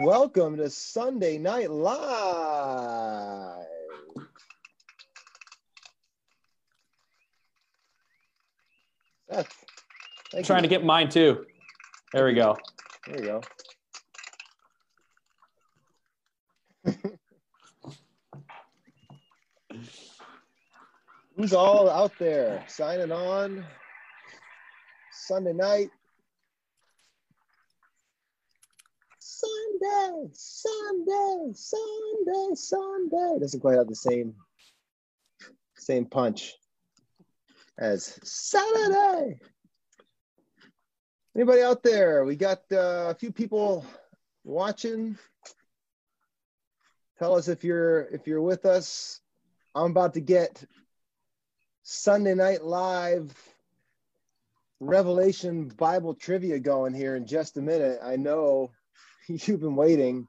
Welcome to Sunday Night Live. Seth, thank trying you. to get mine too. There we go. There you go. Who's all out there signing on Sunday night? Sunday, Sunday, Sunday, Sunday. Doesn't quite have the same same punch as Saturday. Anybody out there? We got uh, a few people watching. Tell us if you're if you're with us. I'm about to get Sunday Night Live Revelation Bible trivia going here in just a minute. I know you've been waiting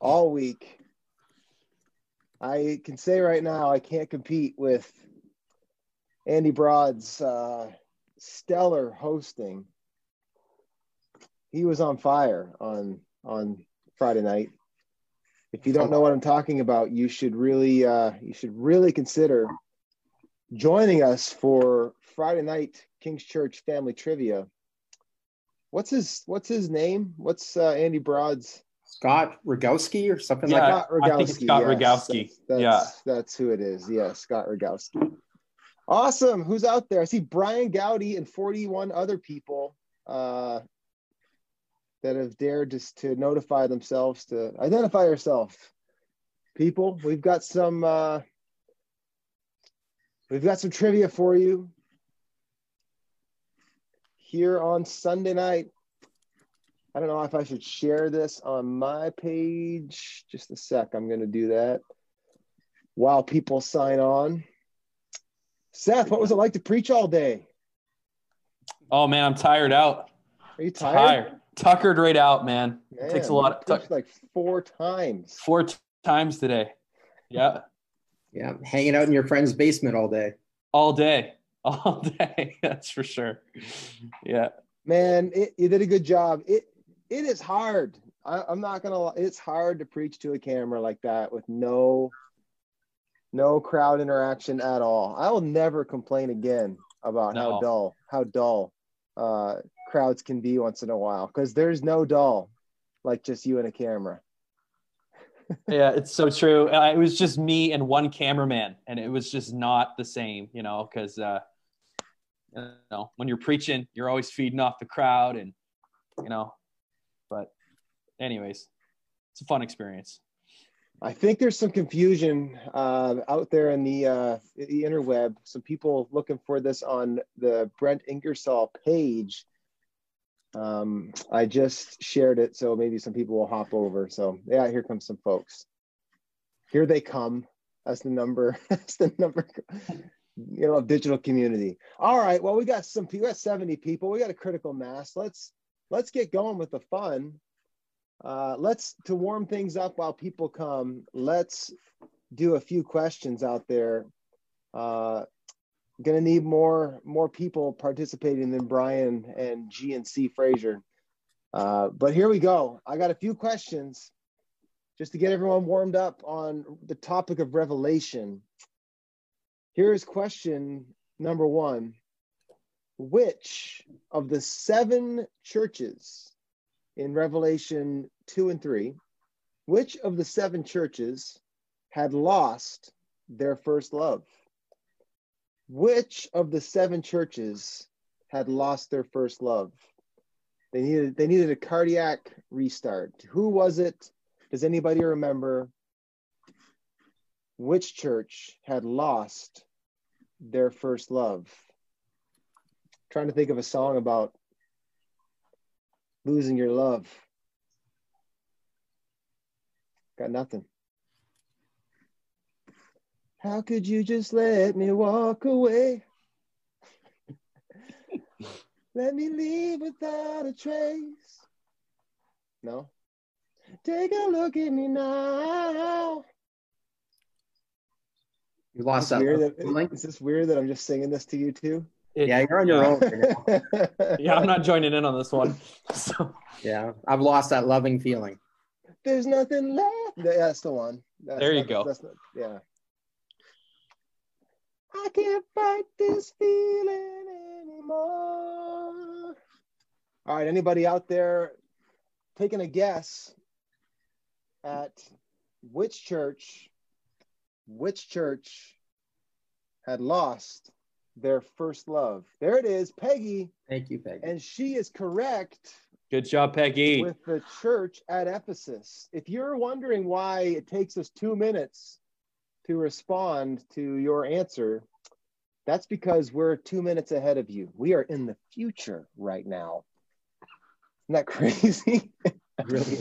all week. I can say right now I can't compete with Andy Broad's uh, stellar hosting. He was on fire on on Friday night. If you don't know what I'm talking about, you should really uh, you should really consider joining us for Friday night King's Church Family Trivia. What's his What's his name? What's uh, Andy Broad's? Scott Rogowski or something Yeah, like Scott I think it's Scott Rogowski. That's, that's, Yeah. that's who it is. Yeah, Scott Rogowski. Awesome. Who's out there? I see Brian Gowdy and 41 other people uh, that have dared just to notify themselves to identify yourself. People, we've got some uh, we've got some trivia for you here on Sunday night. I don't know if I should share this on my page. Just a sec. I'm going to do that while people sign on. Seth, what was it like to preach all day? Oh man, I'm tired out. Are you tired? Tuckered right out, man. Man, takes a lot of tuck- like four times. Four t- times today. Yeah. Yeah, hanging out in your friend's basement all day. All day. All day. That's for sure. Yeah. Man, it, you did a good job. It it is hard. I, I'm not gonna. lie. It's hard to preach to a camera like that with no no crowd interaction at all. I will never complain again about how dull how dull uh, crowds can be once in a while because there's no dull like just you and a camera. Yeah, it's so true. Uh, it was just me and one cameraman, and it was just not the same, you know, because uh, you know when you're preaching, you're always feeding off the crowd, and you know. But, anyways, it's a fun experience. I think there's some confusion uh, out there in the uh, the interweb. Some people looking for this on the Brent Ingersoll page. Um, I just shared it, so maybe some people will hop over. So yeah, here comes some folks. Here they come. That's the number. That's the number. You know, digital community. All right. Well, we got some. We got 70 people. We got a critical mass. Let's let's get going with the fun. Uh, let's to warm things up while people come. Let's do a few questions out there. Uh, gonna need more more people participating than Brian and G and C Fraser. Uh, but here we go. I got a few questions just to get everyone warmed up on the topic of Revelation. Here's question number one. Which of the seven churches in Revelation 2 and 3, which of the seven churches had lost their first love? Which of the seven churches had lost their first love? They needed they needed a cardiac restart. Who was it? Does anybody remember which church had lost their first love? trying to think of a song about losing your love. Got nothing. How could you just let me walk away? let me leave without a trace. No. Take a look at me now. You lost Is that this, weird that, feeling? is this weird that I'm just singing this to you too? It- Yeah, you're on your own. right yeah, I'm not joining in on this one. So Yeah, I've lost that loving feeling. There's nothing left. Yeah, That's the one. That's There you not- go. that's not- yeah. I can't fight this feeling anymore. All right, anybody out there taking a guess at which church, which church had lost their first love? There it is, Peggy, Thank you, Peggy. and she is correct good job, Peggy. with the church at Ephesus. If you're wondering why it takes us two minutes to respond to your answer, that's because we're two minutes ahead of you. We are in the future right now. Isn't that crazy? really,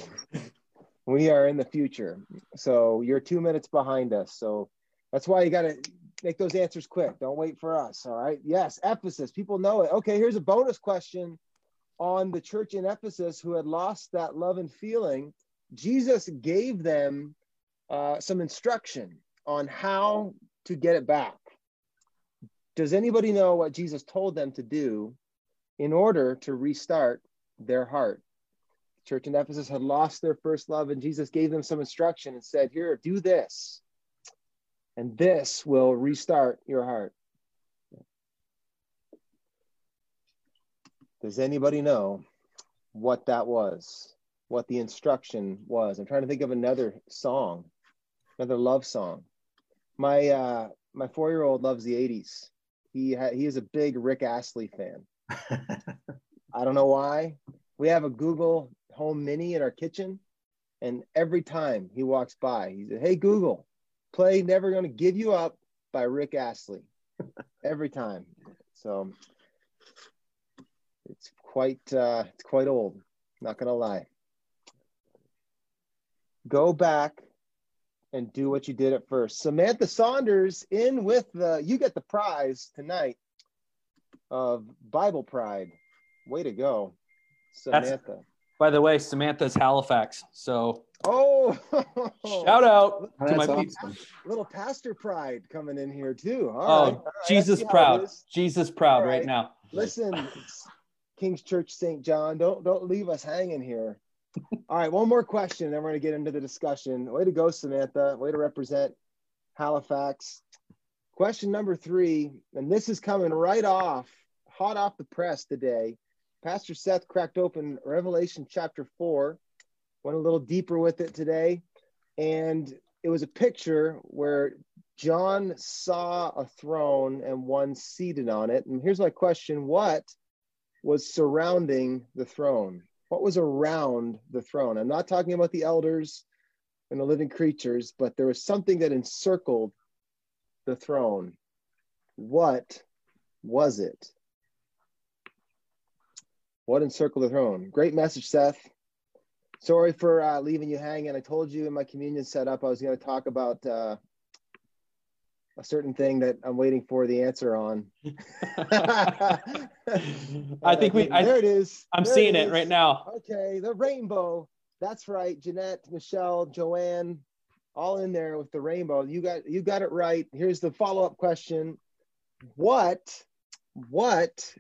we are in the future. So you're two minutes behind us. So that's why you got to make those answers quick. Don't wait for us. All right. Yes, Ephesus. People know it. Okay, here's a bonus question on the church in Ephesus who had lost that love and feeling. Jesus gave them uh, some instruction on how to get it back. Does anybody know what Jesus told them to do in order to restart their heart? Church in Ephesus had lost their first love, and Jesus gave them some instruction and said, Here, do this, and this will restart your heart. Does anybody know what that was? What the instruction was? I'm trying to think of another song, another love song. My uh, my four year old loves the 80s. He ha- he is a big Rick Astley fan. I don't know why. We have a Google Home Mini in our kitchen, and every time he walks by, he says, "Hey Google, play Never Gonna Give You Up by Rick Astley." every time. So it's quite uh, it's quite old. Not gonna lie. Go back and do what you did at first. Samantha Saunders in with the you get the prize tonight of Bible Pride. Way to go, That's- Samantha. By the way, Samantha's Halifax. So Oh, shout out Oh, to my that's people. awesome. little pastor pride coming in here too. All Oh, right, right, Jesus it proud. Jesus proud right. right. now. Listen, King's Church St. John, don't don't leave us hanging here. All right, one more question, then we're gonna get into the discussion. Way to go, Samantha. Way to represent Halifax. Question number three, and this is coming right off, hot off the press today. Pastor Seth cracked open Revelation chapter four, went a little deeper with it today, and it was a picture where John saw a throne and one seated on it. And here's my question What was surrounding the throne? What was around the throne? I'm not talking about the elders and the living creatures, but there was something that encircled the throne. What was it? What encircled the throne? Great message, Seth. Sorry for uh, leaving you hanging. I told you in my communion setup I was going to talk about uh, a certain thing that I'm waiting for the answer on. I think we. I, there it is. I'm There seeing it right now. Okay, the rainbow. That's right. Jeanette, Michelle, Joanne, all in there with the rainbow. You got you got it right. Here's the follow-up question. What what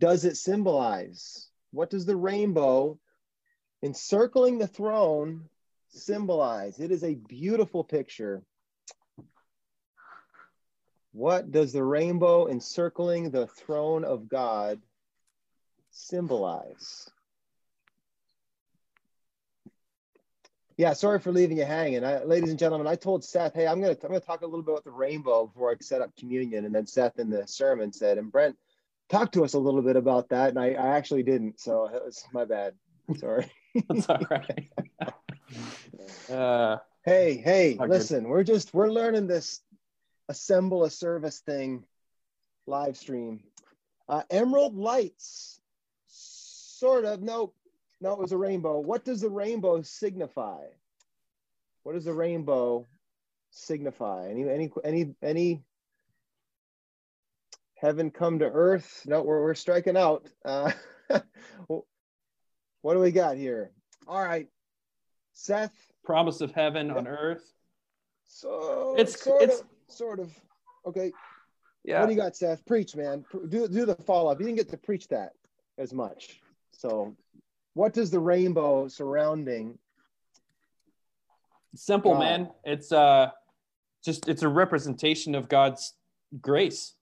does it symbolize? What does the rainbow encircling the throne symbolize? It is a beautiful picture. What does the rainbow encircling the throne of God symbolize? Yeah, sorry for leaving you hanging. I, ladies and gentlemen, I told Seth, hey, I'm gonna I'm gonna talk a little bit about the rainbow before I set up communion, and then Seth in the sermon said, and Brent, talk to us a little bit about that, and I, I actually didn't, so it was my bad. Sorry. That's all right. Uh, Hey, hey, All good. listen, we're just we're learning this assemble a service thing live stream. Uh, emerald lights, sort of. Nope, no, it was a rainbow. What does the rainbow signify? What does the rainbow signify? Any, any, any, any? Heaven come to earth? No, we're we're striking out. Uh, what do we got here? All right, Seth. promise of heaven on earth. So It's- sort it's- of, sort of. Okay. Yeah. What do you got, Seth? Preach, man. Do do the follow up. You didn't get to preach that as much. So, what does the rainbow surrounding? Simple, God. man. It's uh just it's a representation of God's grace,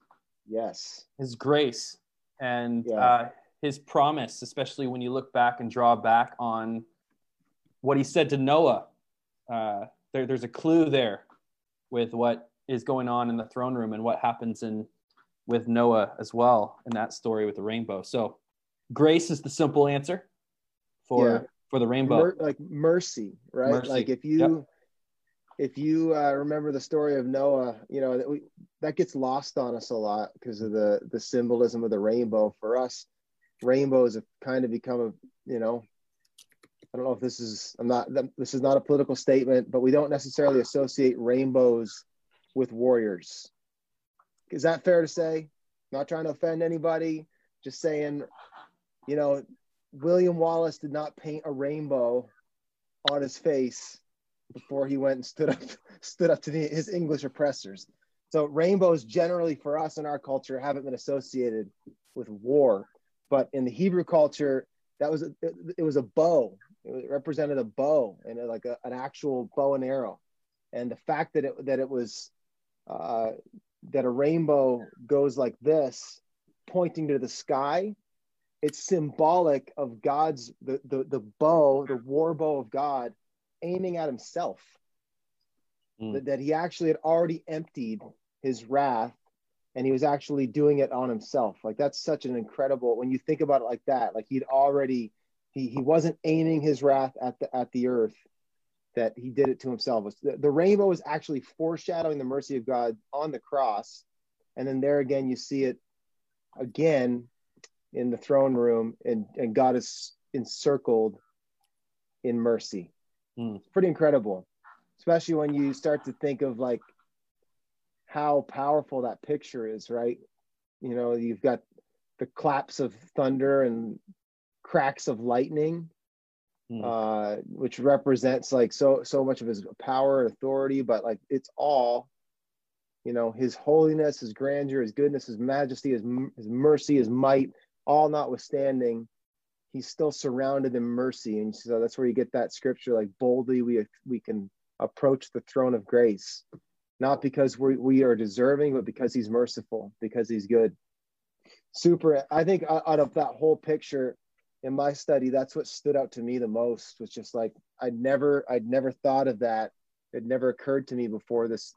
Yes. his grace and Yeah. uh his promise, especially when you look back and draw back on what he said to Noah. Uh there, there's a clue there with what is going on in the throne room and what happens in with Noah as well in that story with the rainbow. So grace is the simple answer for Yeah. for the rainbow. Mer- like mercy, right? Mercy. Like if you if you uh, remember the story of Noah, you know that we that gets lost on us a lot because of the the symbolism of the rainbow. For us, rainbows have kind of become a you know. I don't know if this is I'm not this is not a political statement, but we don't necessarily associate rainbows with warriors. Is that fair to say? Not trying to offend anybody, just saying, you know, William Wallace did not paint a rainbow on his face before he went and stood up stood up to the, his English oppressors. So rainbows generally for us in our culture haven't been associated with war, but in the Hebrew culture, that was it, it was a bow. It represented a bow and like a, an actual bow and arrow. And the fact that it that it was uh, that a rainbow goes like this, pointing to the sky, it's symbolic of God's the, the the bow, the war bow of God, aiming at himself. Mm. That, that he actually had already emptied his wrath and he was actually doing it on himself. Like that's such an incredible when you think about it like that, like he'd already he he wasn't aiming his wrath at the at the earth, that he did it to himself. The, the rainbow is actually foreshadowing the mercy of God on the cross. And then there again, you see it again in the throne room, and, and God is encircled in mercy. Hmm. It's pretty incredible, especially when you start to think of like how powerful that picture is, right? You know, you've got the claps of thunder and cracks of lightning, Hmm. uh, which represents like so so much of his power and authority, but like it's all, you know, his holiness, his grandeur, his goodness, his majesty, his, his mercy, his might, all notwithstanding, he's still surrounded in mercy, and so that's where you get that scripture like boldly we we can approach the throne of grace, not because we we are deserving, but because he's merciful, because he's good. Super. I think out of that whole picture in my study, that's what stood out to me the most was just like I'd never I'd never thought of that. It never occurred to me before this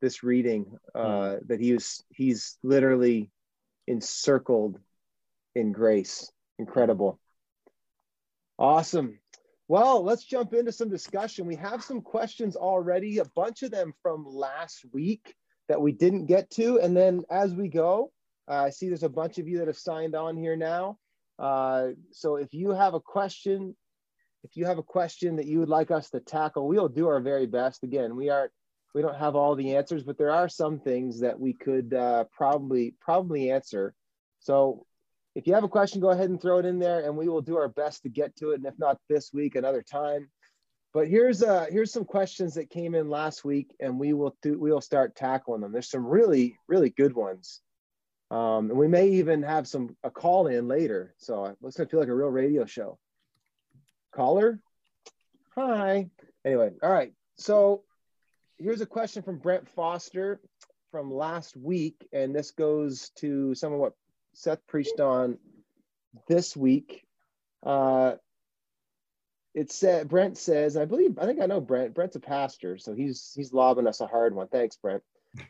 this reading uh, that he was he's literally encircled in grace. Incredible. Awesome. Well, let's jump into some discussion. We have some questions already, a bunch of them from last week that we didn't get to. And then as we go, uh, I see there's a bunch of you that have signed on here now. Uh, so if you have a question, if you have a question that you would like us to tackle, we'll do our very best. Again, we aren't, we don't have all the answers, but there are some things that we could uh, probably probably answer. So if you have a question, go ahead and throw it in there, and we will do our best to get to it. And if not this week, another time. But here's uh here's some questions that came in last week, and we will do we will start tackling them. There's some really really good ones. Um, and we may even have some a call in later. So it's gonna feel like a real radio show. Caller, hi. Anyway, all right. So here's a question from Brent Foster from last week, and this goes to some of what Seth preached on this week. Uh, it said Brent says, I believe I think I know Brent. Brent's a pastor, so he's he's lobbing us a hard one. Thanks, Brent.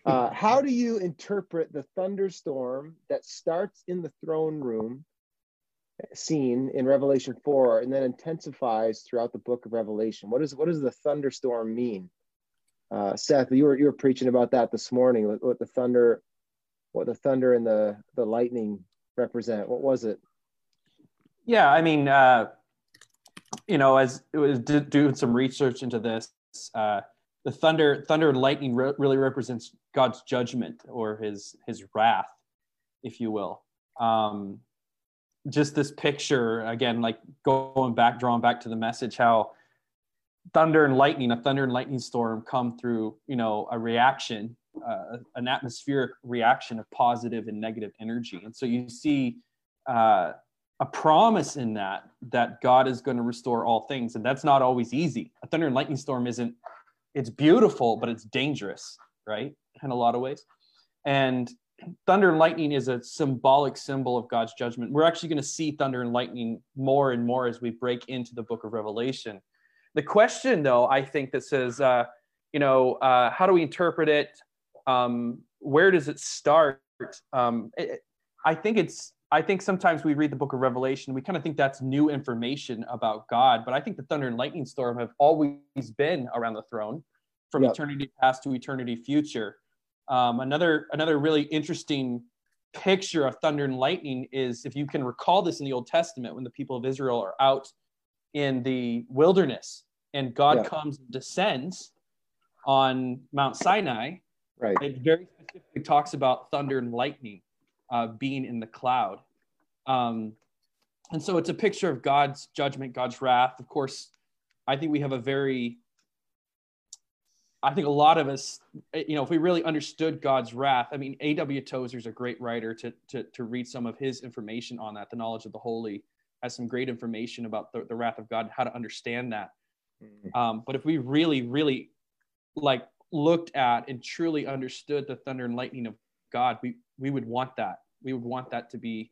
Uh, how do you interpret the thunderstorm that starts in the throne room scene in Revelation 4 and then intensifies throughout the book of Revelation? What is what does the thunderstorm mean? Uh, Seth, you were you were preaching about that this morning. What, what the thunder, what the thunder and the the lightning represent? What was it? Yeah, I mean, uh, you know, as it was do, doing some research into this, uh, the thunder, thunder and lightning re- really represents God's judgment or His His wrath, if you will. Um, just this picture again, like going back, drawing back to the message, how thunder and lightning, a thunder and lightning storm, come through, you know, a reaction uh, an atmospheric reaction of positive and negative energy. And so you see uh, a promise in that that God is going to restore all things, and that's not always easy. A thunder and lightning storm isn't. It's beautiful, but it's dangerous, right? In a lot of ways, and thunder and lightning is a symbolic symbol of God's judgment. We're actually going to see thunder and lightning more and more as we break into the book of Revelation. The question, though, I think that says, uh, you know, uh, how do we interpret it? Um, where does it start? Um, it, I think it's. I think sometimes we read the book of Revelation, we kind of think that's new information about God, but I think the thunder and lightning storm have always been around the throne from yep. eternity past to eternity future. Um, another another really interesting picture of thunder and lightning is if you can recall this in the Old Testament when the people of Israel are out in the wilderness and God yeah. comes and descends on Mount Sinai. Right. It very specifically talks about thunder and lightning uh, being in the cloud. Um, and so it's a picture of God's judgment, God's wrath. Of course, I think we have a very I think a lot of us, you know, if we really understood God's wrath, I mean, A.W. Tozer is a great writer to, to, to read some of his information on that. The knowledge of the holy has some great information about the, the wrath of God, and how to understand that. Mm-hmm. Um, but if we really, really like looked at and truly understood the thunder and lightning of God, we, we would want that. We would want that to be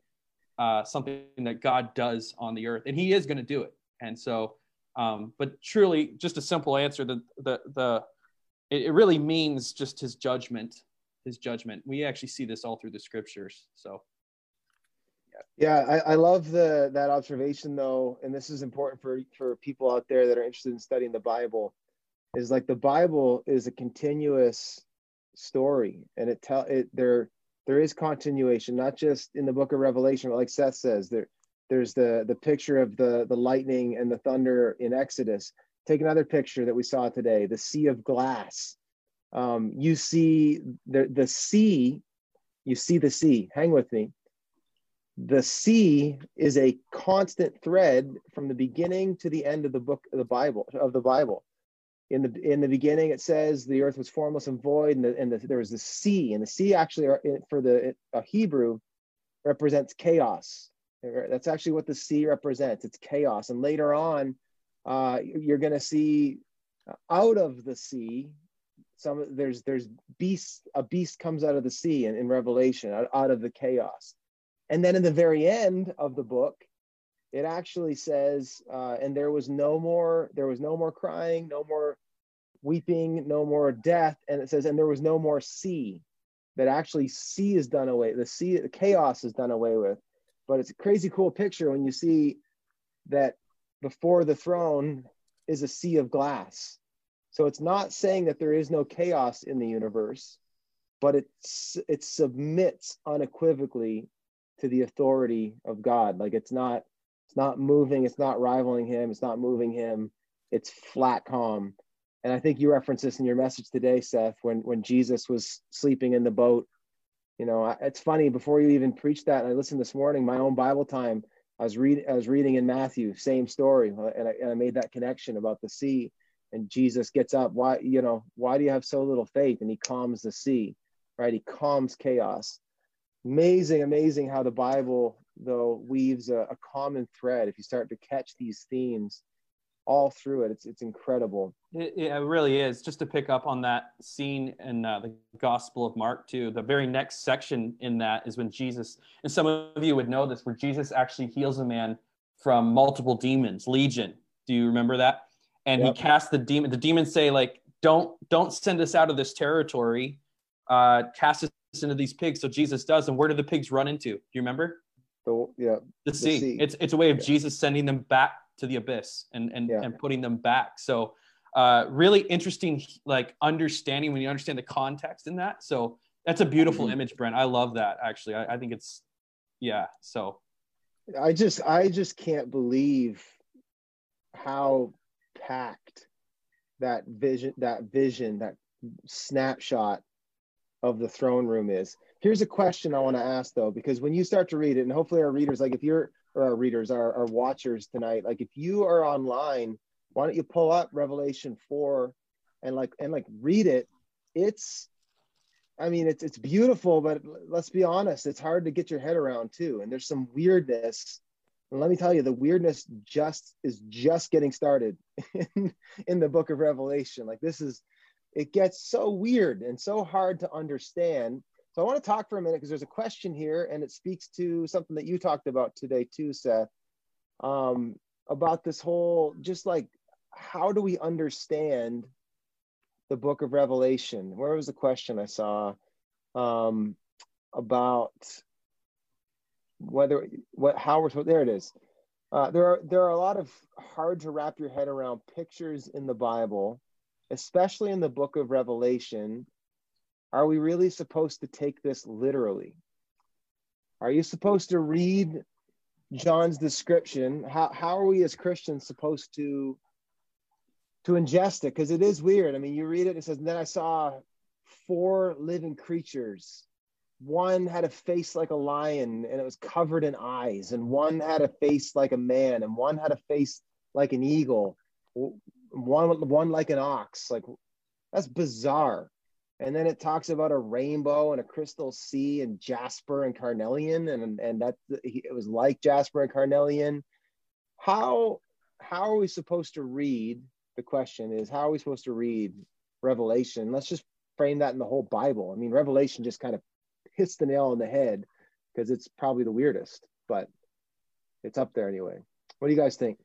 uh, something that God does on the earth, and He is going to do it. And so, um, but truly, just a simple answer: the the the it, it really means just his judgment his judgment we actually see this all through the scriptures so yeah, I, I, love the that observation though, and this is important for for people out there that are interested in studying the Bible. Is like the Bible is a continuous story, and it tell it there there is continuation, not just in the Book of Revelation, but like Seth says, there there's the the picture of the the lightning and the thunder in Exodus, Take another picture that we saw today, the sea of glass. Um, you see the, the sea, you see the sea, hang with me. The sea is a constant thread from the beginning to the end of the book of the Bible of the Bible. In the in the beginning, it says the earth was formless and void, and, the, and the, there was the sea, and the sea actually for the Hebrew represents chaos. That's actually what the sea represents. It's chaos. And later on, uh, you're going to see out of the sea some there's there's beast a beast comes out of the sea in, in revelation out, out of the chaos and then in the very end of the book it actually says uh, and there was no more there was no more crying no more weeping no more death and it says and there was no more sea that actually sea is done away the sea the chaos is done away with but it's a crazy cool picture when you see that before the throne is a sea of glass. So it's not saying that there is no chaos in the universe, but it's it submits unequivocally to the authority of God. Like it's not it's not moving, it's not rivaling him, it's not moving him. It's flat calm. And I think you referenced this in your message today, Seth, when when Jesus was sleeping in the boat. You know, it's funny before you even preached that. I listened this morning, my own Bible time I was reading I was reading in Matthew, same story, and I, and I made that connection about the sea. And Jesus gets up. Why, you know, why do you have so little faith? And he calms the sea, right? He calms chaos. Amazing, amazing how the Bible though weaves a, a common thread. If you start to catch these themes all through it. It's it's incredible. It, it, really is. Just to pick up on that scene in uh, the Gospel of Mark too. The very next section in that is when Jesus, and some of you would know this, where Jesus actually heals a man from multiple demons, legion. Do you remember that? And yep. he casts the demon. The demons say like, "Don't don't send us out of this territory. Uh, cast us into these pigs." So Jesus does. And where do the pigs run into? Do you remember? The yeah. The, the sea. sea. It's it's a way of yeah. Jesus sending them back to the abyss and and, yeah. and putting them back so uh, really interesting like understanding when you understand the context in that so that's a beautiful mm-hmm. image brent i love that actually I, I think it's yeah so i just i just can't believe how packed that vision that vision that snapshot of the throne room is here's a question i want to ask though because when you start to read it and hopefully our readers like if you're or our readers, our, our watchers tonight, like if you are online, why don't you pull up Revelation 4 and like and like read it? It's I mean, it's it's beautiful, but let's be honest, it's hard to get your head around too. And there's some weirdness. And let me tell you, the weirdness just is just getting started in, in the book of Revelation. Like this is, it gets so weird and so hard to understand. So I want to talk for a minute because there's a question here, and it speaks to something that you talked about today too, Seth, um, about this whole just like how do we understand the book of Revelation. Where was the question I saw um, about whether what how we're there it is. Uh, there are there are a lot of hard to wrap your head around pictures in the Bible, especially in the book of Revelation. Are we really supposed to take this literally? Are you supposed to read John's description? How how are we as Christians supposed to to ingest it because it is weird. I mean, you read it it says, then I saw four living creatures. One had a face like a lion and it was covered in eyes, and one had a face like a man, and one had a face like an eagle, one one like an ox. Like that's bizarre. And then it talks about a rainbow and a crystal sea and jasper and carnelian, and and that it was like jasper and carnelian. How how are we supposed to read the question is how are we supposed to read Revelation? Let's just frame that in the whole Bible. I mean, Revelation just kind of hits the nail on the head because it's probably the weirdest, but it's up there anyway. What do you guys think?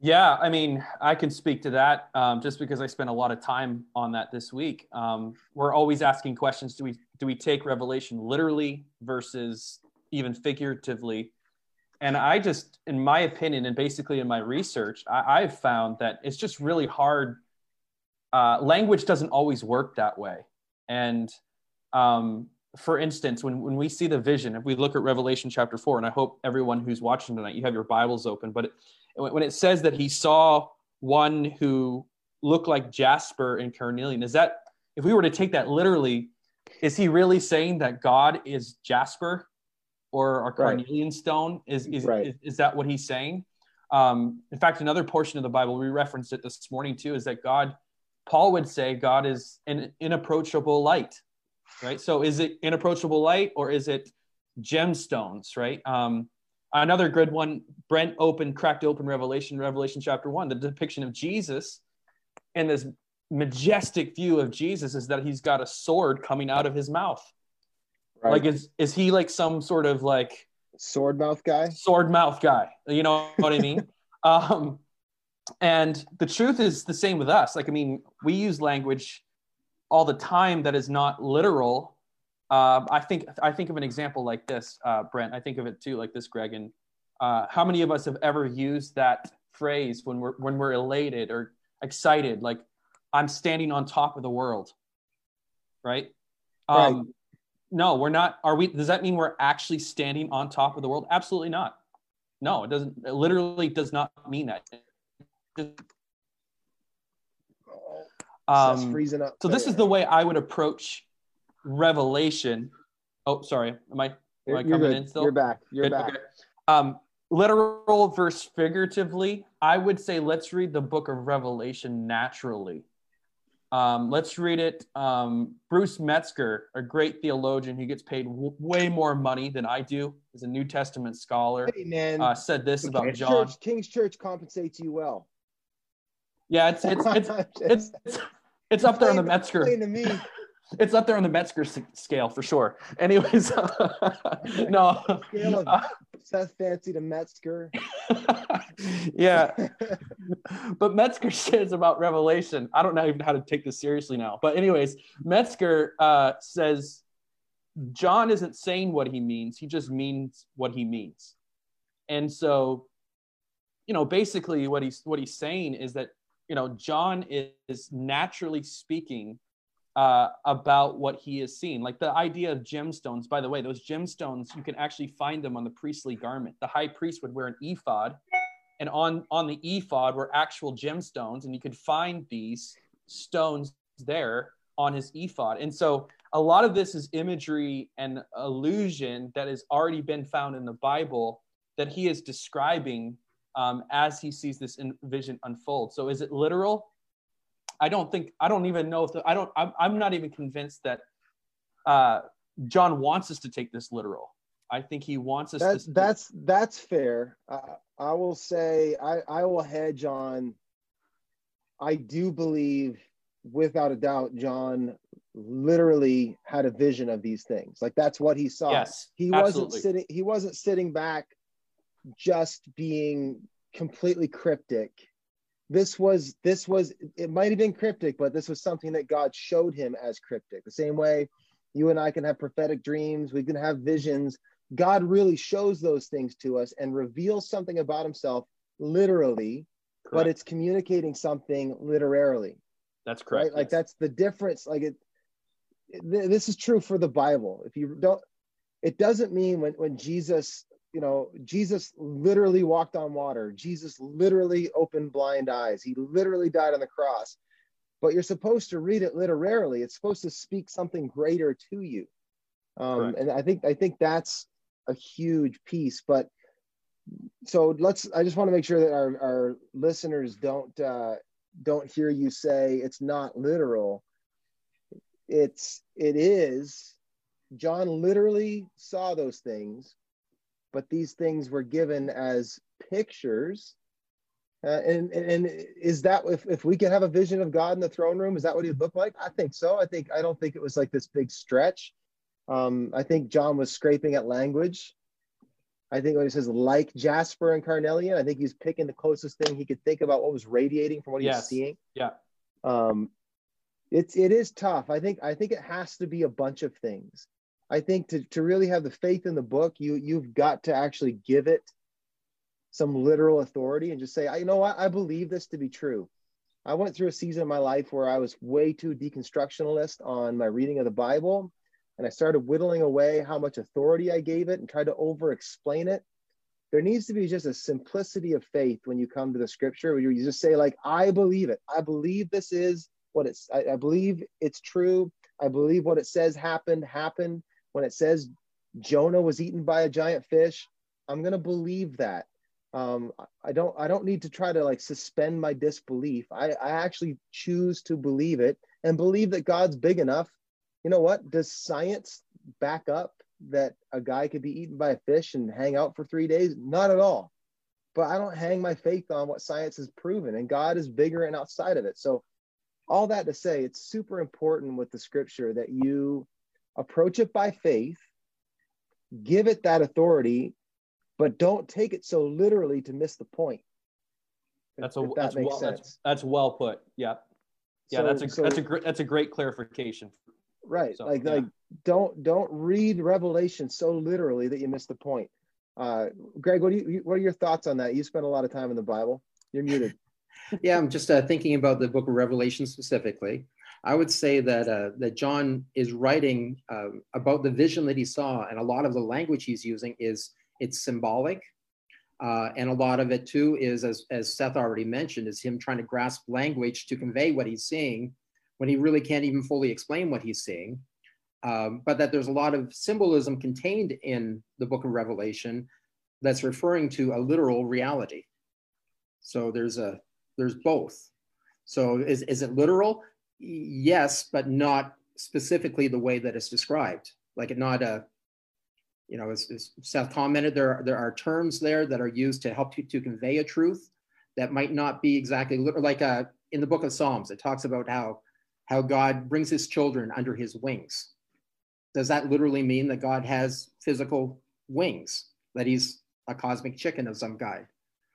Yeah, I mean, I can speak to that um, just because I spent a lot of time on that this week. Um, we're always asking questions: Do we do we take Revelation literally versus even figuratively? and I just, in my opinion, and basically in my research, I, have found that it's just really hard. Uh, language doesn't always work that way. And um, for instance, when, when we see the vision, if we look at Revelation chapter four, and I hope everyone who's watching tonight, you have your Bibles open, but it, when it says that he saw one who looked like Jasper and carnelian, is that, if we were to take that literally, is he really saying that God is Jasper or a carnelian right. stone. Is is, right. is, is that what he's saying? Um, in fact, another portion of the Bible we referenced it this morning too is that God, Paul would say God is an inapproachable light, right? So is it inapproachable light or is it gemstones, right? Um, another good one, Brent opened, cracked open Revelation, Revelation chapter one, the depiction of Jesus and this majestic view of Jesus is that he's got a sword coming out of his mouth. Right. Like is is he like some sort of like sword mouth guy? Sword mouth guy. You know what I mean? um, and the truth is the same with us. Like I mean, we use language all the time that is not literal. Uh, I think I think of an example like this, uh, Brent. I think of it too, like this, Greg. And uh, how many of us have ever used that phrase when we're when we're elated or excited? Like I'm standing on top of the world, right? Um, right no, we're not. Are we? Does that mean we're actually standing on top of the world? Absolutely not. No, it doesn't. It literally does not mean that. Um, freezing up. So this is the way I would approach Revelation. Oh, sorry. Am I? Am you're, I coming you're in still? You're back. You're good? back. Okay. Um, literal versus figuratively. I would say let's read the book of Revelation naturally. Um, let's read it. Um, Bruce Metzger, a great theologian, he gets paid w- way more money than I do. He's a New Testament scholar. Hey man, uh, said this about King's John. Church, King's Church compensates you well. Yeah, it's it's it's it's, it's, it's up there on the Metzger. To me. It's up there on the Metzger scale for sure. Anyways, no. Scale of Seth Fancy to Metzger. yeah. but Metzger says about Revelation, I don't know even how to take this seriously now. But, anyways, Metzger uh, says John isn't saying what he means, he just means what he means. And so, you know, basically what he's what he's saying is that, you know, John is naturally speaking uh, about what he has seen. Like the idea of gemstones, by the way, those gemstones, you can actually find them on the priestly garment. The high priest would wear an ephod, and on, on the ephod were actual gemstones, and you could find these stones there on his ephod. And so a lot of this is imagery and illusion that has already been found in the Bible that he is describing um, as he sees this vision unfold. So is it literal? I don't think I don't even know if the, I don't I'm, I'm not even convinced that uh, John wants us to take this literal. I think he wants us. That's to, that's that's fair. Uh, I will say I I will hedge on. I do believe, without a doubt, John literally had a vision of these things. Like that's what he saw. Yes, he absolutely. wasn't sitting. He wasn't sitting back, just being completely cryptic. This was this was it might have been cryptic, but this was something that God showed him as cryptic. The same way you and I can have prophetic dreams, we can have visions. God really shows those things to us and reveals something about himself literally, but it's communicating something literarily, that's correct. right? Like that's the difference. Like it, th- this is true for the Bible. If you don't, it doesn't mean when, when Jesus, you know, Jesus literally walked on water. Jesus literally opened blind eyes. He literally died on the cross. But you're supposed to read it literally. It's supposed to speak something greater to you. Um, and I think I think that's a huge piece. But so let's. I just want to make sure that our, our listeners don't uh, don't hear you say it's not literal. It's it is. John literally saw those things, but these things were given as pictures. Uh, and, and is that if, if we could have a vision of God in the throne room, is that what he'd look like? I think so. I think I don't think it was like this big stretch. Um, I think John was scraping at language. I think when he says like Jasper and Carnelian, I think he's picking the closest thing he could think about what was radiating from what he was seeing. yeah, Um, it's it is tough. I think I think it has to be a bunch of things. I think to to really have the faith in the book, you you've got to actually give it some literal authority and just say, I you know what, I believe this to be true. I went through a season of my life where I was way too deconstructionalist on my reading of the Bible, and I started whittling away how much authority I gave it and tried to over explain it. There needs to be just a simplicity of faith when you come to the scripture where you just say, like, I believe it. I believe this is what it's, I, I believe it's true. I believe what it says happened, happened. When it says Jonah was eaten by a giant fish, I'm going to believe that. Um, I don't, I don't need to try to like suspend my disbelief. I, I actually choose to believe it and believe that God's big enough. You know what? Does science back up that a guy could be eaten by a fish and hang out for three days? Not at all. But I don't hang my faith on what science has proven, and God is bigger and outside of it. So, all that to say, it's super important with the scripture that you approach it by faith, give it that authority, but don't take it so literally to miss the point. That's a if that that's makes well sense. that's, that's well put. Yeah, yeah, So- that's a so- that's a great that's a great clarification. right So, like yeah. like don't don't read revelation so literally that you miss the point uh greg what do you what are your thoughts on that you spent a lot of time in the bible you're muted yeah, I'm just uh, thinking about the book of Revelation specifically. I would say that uh, that John is writing um, about the vision that he saw, and a lot of the language he's using is it's symbolic, uh, and a lot of it too is, as as Seth already mentioned, is him trying to grasp language to convey what he's seeing when he really can't even fully explain what he's seeing. Um, but that there's a lot of symbolism contained in the book of Revelation that's referring to a literal reality. So there's a there's both. So is, is it literal? Yes, but not specifically the way that it's described. Like not a, you know, as, as Seth commented, there are, there are terms there that are used to help you to convey a truth that might not be exactly. Like uh, in the book of Psalms, it talks about how how God brings his children under his wings. Does that literally mean that God has physical wings? That he's a cosmic chicken of some kind?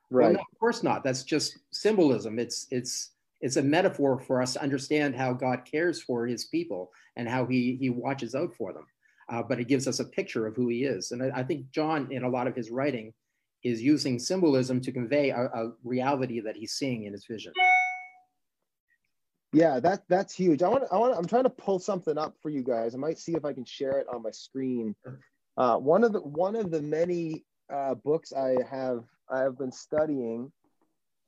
Well, right no, of course not. That's just symbolism. It's it's it's a metaphor for us to understand how God cares for His people and how He He watches out for them. Uh, but it gives us a picture of who He is. And I, I think John, in a lot of his writing, is using symbolism to convey a, a reality that he's seeing in his vision. yeah that that's huge i want i want i'm trying to pull something up for you guys i might see if i can share it on my screen uh one of the one of the many uh books i have i have been studying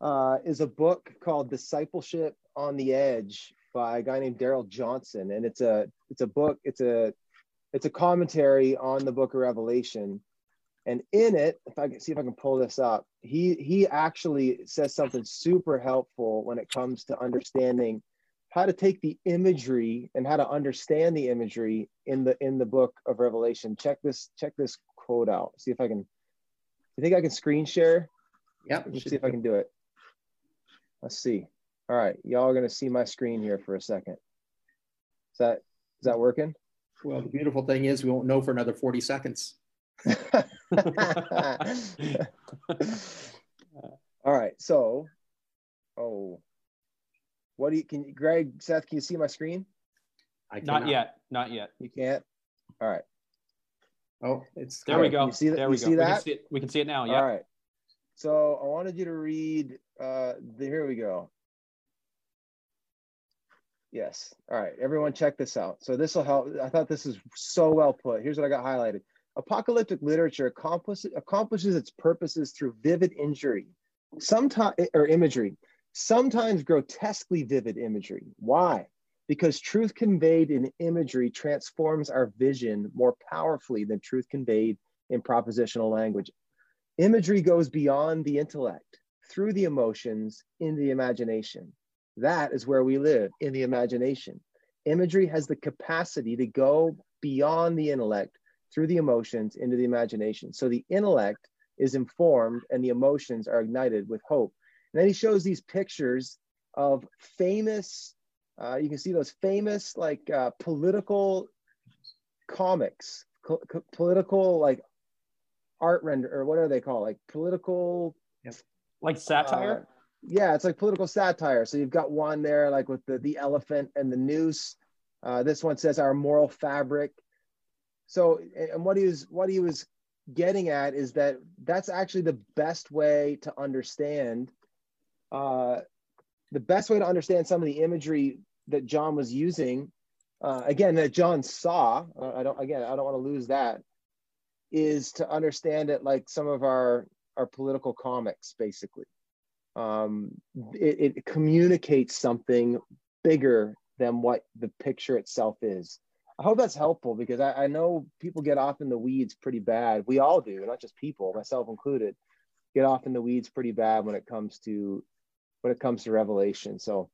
uh is a book called discipleship on the edge by a guy named darrell johnson and it's a it's a book it's a it's a commentary on the book of revelation and in it if i can see if i can pull this up he he actually says something super helpful when it comes to understanding how to take the imagery and how to understand the imagery in the in the book of Revelation. Check this check this quote out. See if I can. You think I can screen share? Yeah. Let's see if I can do it. Let's see. All right, y'all are gonna see my screen here for a second. Is that is that working? Well, the beautiful thing is we won't know for another 40 seconds. All right, so, oh, what do you, can you, Greg, Seth, can you see my screen? I Not yet. Not yet. You can't? All right, Oh, it's There we Alright, go. you see that- there you we go. see We can that? see it, we can see it now. all Yeah. right. So I wanted you to read, uh, the, here we go. Yes, all right, everyone check this out. So this will help, I thought this is so well put. Here's what I got highlighted. Apocalyptic literature accomplishes, accomplishes its purposes through vivid injury, sometimes, or imagery, sometimes grotesquely vivid imagery. Why? Because truth conveyed in imagery transforms our vision more powerfully than truth conveyed in propositional language. Imagery goes beyond the intellect, through the emotions, in the imagination. That is where we live, in the imagination. Imagery has the capacity to go beyond the intellect, through the emotions, into the imagination. So the intellect is informed and the emotions are ignited with hope. And then he shows these pictures of famous, uh, you can see those famous like uh, political comics, co- co- political like art render, or what are they called? Like political Like satire. uh, yeah, it's like political satire. So you've got one there, like with the the elephant and the noose. Uh, this one says our moral fabric. So, and what he was what he was getting at is that that's actually the best way to understand. Uh, the best way to understand some of the imagery that John was using, uh, again that John saw. uh, I don't again I don't want to lose that. Is to understand it like some of our our political comics, basically um, it, it communicates something bigger than what the picture itself is. I hope that's helpful because I, I know people get off in the weeds pretty bad. We all do, not just people, myself included, get off in the weeds pretty bad when it comes to when it comes to Revelation. So,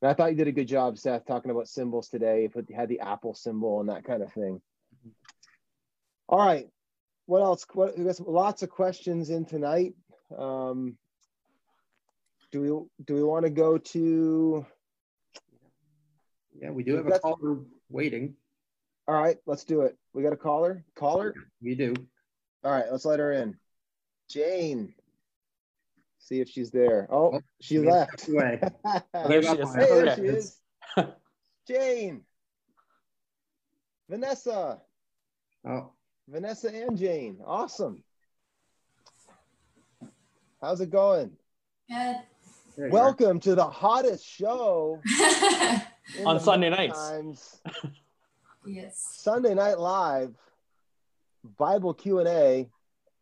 and I thought you did a good job, Seth, talking about symbols today. Put had the apple symbol and that kind of thing. All right, what else? What, we got some, lots of questions in tonight. Um, do we do we want to go to Yeah, we do have a caller waiting. all right let's do it we got a caller caller We do. all right let's let her in jane see if she's there oh Oh, she we left Away. There she is. hey there she is jane vanessa Oh, vanessa and jane awesome how's it going Good. there you welcome to the hottest show On Sunday Monday nights. Times. yes. Sunday Night Live, Bible Q and A,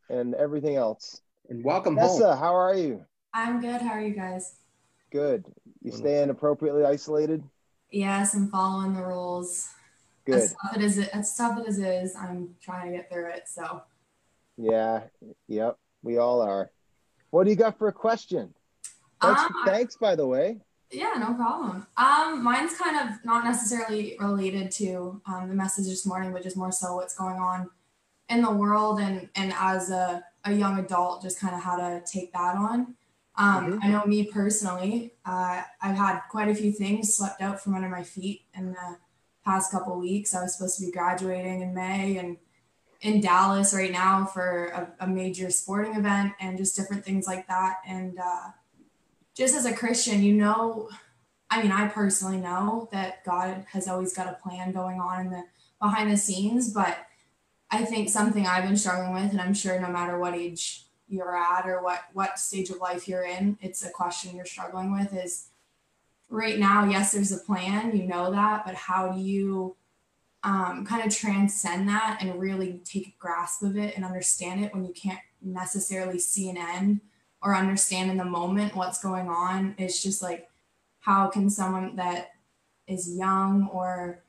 and everything else. And welcome home. Nessa, how are you? I'm good. How are you guys? Good. You staying appropriately isolated? Yes, I'm following the rules. Good. As tough as it is, as tough as it is, I'm trying to get through it. So, Yeah. Yep. We all are. What do you got for a question? Thanks, Um, thanks by the way. yeah, no problem. Um, mine's kind of not necessarily related to um, the message this morning, but just more so what's going on in the world and and as a, a young adult, just kind of how to take that on. Um, I know me personally, uh, I've had quite a few things swept out from under my feet in the past couple weeks. I was supposed to be graduating in May and in Dallas right now for a, a major sporting event and just different things like that. And uh, just as a Christian, you know, I mean, I personally know that God has always got a plan going on in the behind the scenes, but I think something I've been struggling with, and I'm sure no matter what age you're at or what what stage of life you're in, it's a question you're struggling with is right now, yes, there's a plan, you know that, but how do you um, kind of transcend that and really take a grasp of it and understand it when you can't necessarily see an end or understand in the moment what's going on? It's just like, how can someone that is young or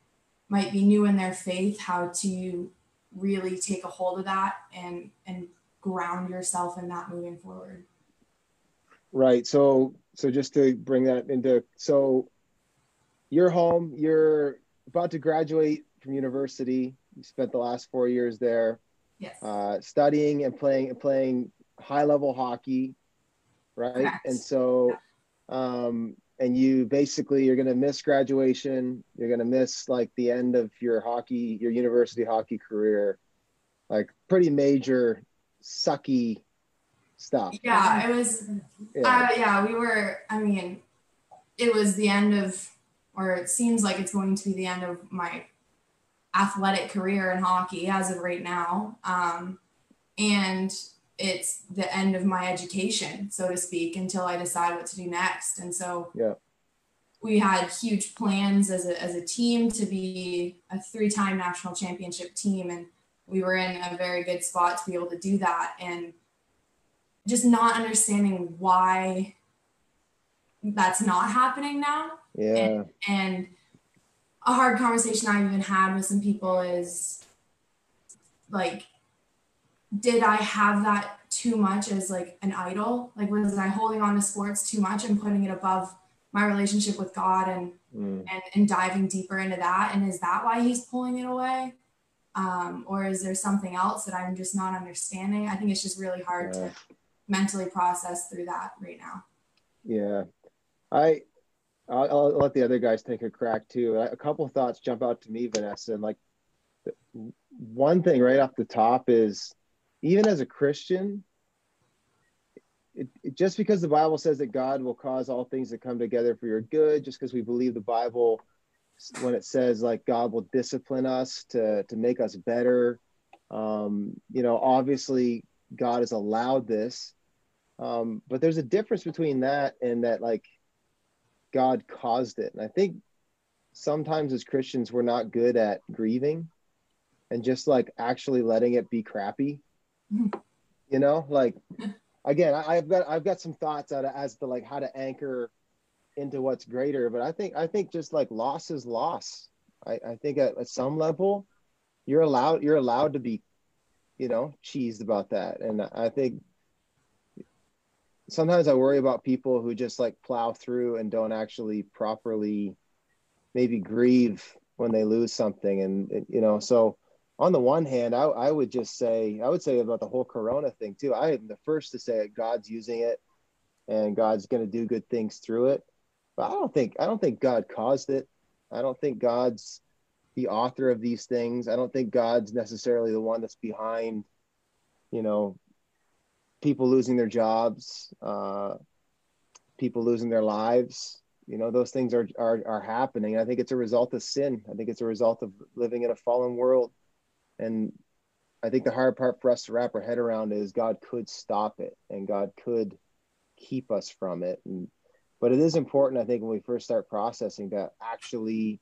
might be new in their faith, how to really take a hold of that and and ground yourself in that moving forward. Right. So so just to bring that into so you're home. You're about to graduate from university. You spent the last four years there, Yes. uh, studying and playing and playing high level hockey, right? Correct. And so, um, and you basically you're going to miss graduation. You're going to miss like the end of your hockey, your university hockey career, like pretty major, sucky stuff. yeah, it was Yeah. Uh, yeah, we were. I mean, it was the end of, or it seems like it's going to be the end of my athletic career in hockey as of right now. Um, and it's the end of my education, so to speak, until I decide what to do next. And so, Yeah. we had huge plans as a, as a team to be a three time national championship team. And we were in a very good spot to be able to do that. And just not understanding why that's not happening now yeah. and a hard conversation i even had with some people is like did i have that too much as like an idol like was i holding on to sports too much and putting it above my relationship with god and Mm. and, and diving deeper into that and is that why he's pulling it away um, or is there something else that i'm just not understanding i think it's just really hard Yeah. to mentally process through that right now Yeah, I I'll, I'll let the other guys take a crack too. A couple thoughts jump out to me, Vanessa. And like, one thing right off the top is, even as a Christian, it, it- just because the Bible says that God will cause all things to come together for your good, just because we believe the Bible when it says like God will discipline us to to make us better, um, you know, obviously God has allowed this um, but there's a difference between that and that like God caused it. And I think sometimes as Christians we're not good at grieving and just like actually letting it be crappy. You know, like again, I, I've got I've got some thoughts out of, as to like how to anchor into what's greater, but I think I think just like loss is loss. I, I think at, at some level you're allowed you're allowed to be, you know, cheesed about that. And I think sometimes I worry about people who just like plow through and don't actually properly maybe grieve when they lose something. And, you know, so on the one hand, I, I would just say, I would say about the whole Corona thing too. I am the first to say that God's using it and God's going to do good things through it. But I don't think, I don't think God caused it. I don't think God's the author of these things. I don't think God's necessarily the one that's behind, you know, people losing their jobs, uh, people losing their lives. You know, those things are, are are happening. I think it's a result of sin. I think it's a result of living in a fallen world. And I think the hard part for us to wrap our head around is God could stop it and God could keep us from it. And but it is important, I think, when we first start processing to actually,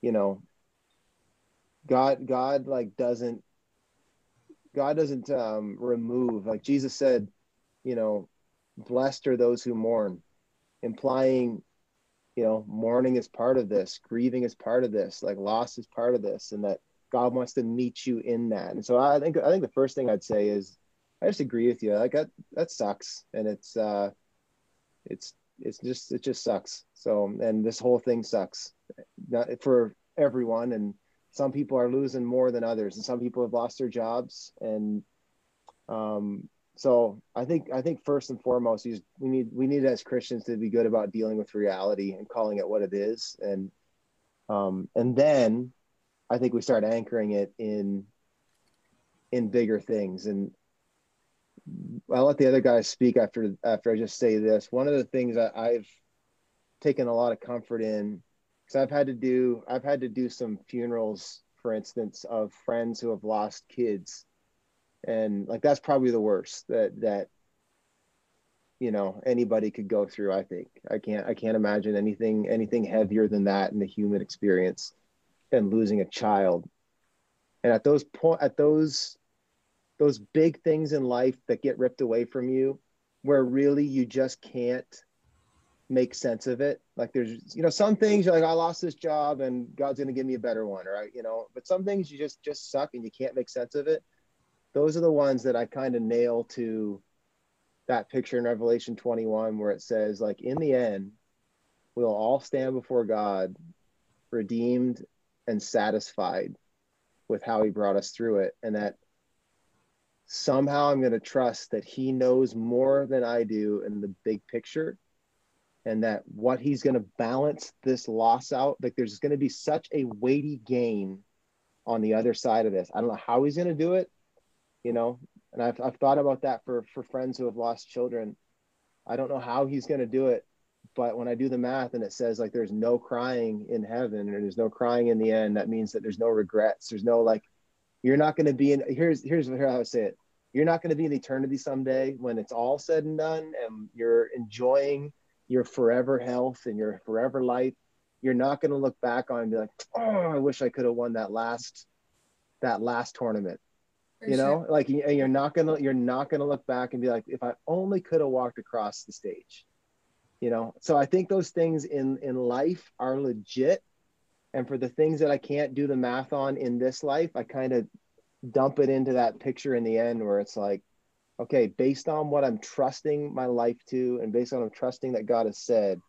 you know, God God like doesn't God doesn't um, remove, like Jesus said, you know, blessed are those who mourn, implying, you know, mourning is part of this, grieving is part of this, like loss is part of this, and that God wants to meet you in that. And so I think I think the first thing I'd say is I just agree with you. Like that that sucks, and it's uh, it's it's just it just sucks. So and this whole thing sucks, not for everyone and some people are losing more than others and some people have lost their jobs and um, so i think i think first and foremost we need we need as christians to be good about dealing with reality and calling it what it is and um, and then i think we start anchoring it in in bigger things and i'll let the other guys speak after after i just say this. One of the things that i've taken a lot of comfort in because I've had to do I've had to do some funerals, for instance, of friends who have lost kids, and like that's probably the worst that that you know anybody could go through. I think I can't I can't imagine anything anything heavier than that in the human experience than losing a child. And at those point at those those big things in life that get ripped away from you, where really you just can't make sense of it. Like there's, you know, some things you're like, I lost this job and God's going to give me a better one, right? You know, but some things you just, just suck and you can't make sense of it. Those are the ones that I kind of nail to that picture in Revelation 21, where it says like, in the end, we'll all stand before God, redeemed and satisfied with how He brought us through it, and that somehow I'm going to trust that He knows more than I do in the big picture, and that what He's going to balance this loss out, like there's going to be such a weighty gain on the other side of this. I don't know how He's going to do it, you know, and I've, I've thought about that for for friends who have lost children. I don't know how he's going to do it but when i do the math and it says like there's no crying in heaven and there's no crying in the end that means that there's no regrets. There's no like you're not going to be in here's here's how i would say it. You're not going to be in eternity someday when it's all said and done and you're enjoying your forever health and your forever life you're not going to look back on and be like oh i wish i could have won that last that last tournament for you know, sure. like you're not gonna you're not gonna look back and be like, if I only could have walked across the stage. You know, so I think those things in in life are legit, and for the things that I can't do the math on in this life, I kind of dump it into that picture in the end where it's like, okay, based on what I'm trusting my life to, and based on I'm trusting that God has said,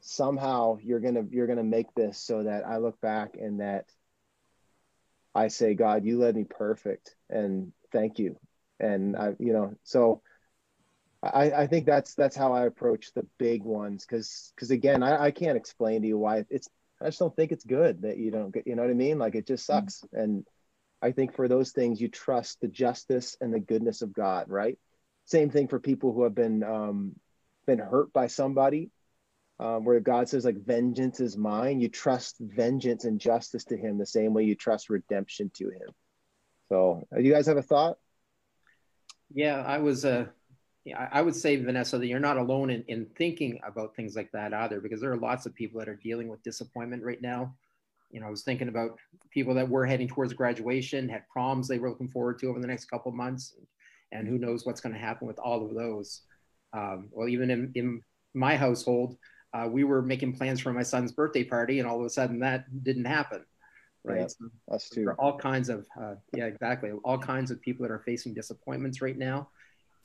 somehow you're gonna you're gonna make this so that I look back and that I say, God, you led me perfect, and thank you. And I, you know, so I, I think that's that's how I approach the big ones, because because again, I, I can't explain to you why it's. I just don't think it's good that you don't get. You know what I mean? Like it just mm-hmm. sucks. Mm-hmm. And I think for those things, you trust the justice and the goodness of God, right? Same thing for people who have been um, been hurt by somebody um, where God says like vengeance is mine. You trust vengeance and justice to Him the same way you trust redemption to Him. So, do you guys have a thought? Yeah, I was. Uh, I would say Vanessa that you're not alone in, in thinking about things like that either, because there are lots of people that are dealing with disappointment right now. You know, I was thinking about people that were heading towards graduation, had proms they were looking forward to over the next couple of months, and who knows what's going to happen with all of those. Um, well, even in, in my household, uh, we were making plans for my son's birthday party, and all of a sudden that didn't happen. Right. Yeah, so that's true. all kinds of, uh, yeah, exactly. All kinds of people that are facing disappointments right now.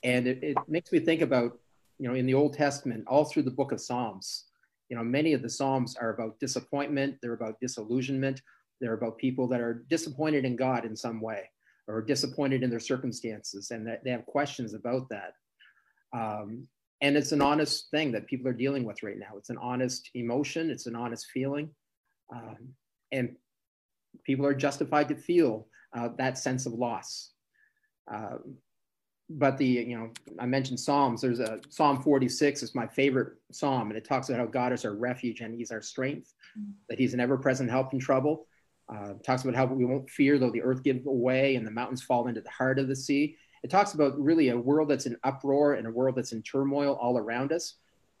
And it, it makes me think about, you know, in the Old Testament, all through the book of Psalms, you know, many of the Psalms are about disappointment, they're about disillusionment, they're about people that are disappointed in God in some way or disappointed in their circumstances and that they have questions about that. Um, and it's an honest thing that people are dealing with right now it's an honest emotion it's an honest feeling um, and people are justified to feel uh, that sense of loss uh, but the you know i mentioned psalms there's a psalm 46 is my favorite psalm and it talks about how god is our refuge and he's our strength mm-hmm. that he's an ever-present help in trouble uh, talks about how we won't fear though the earth give away and the mountains fall into the heart of the sea it talks about really a world that's in uproar and a world that's in turmoil all around us.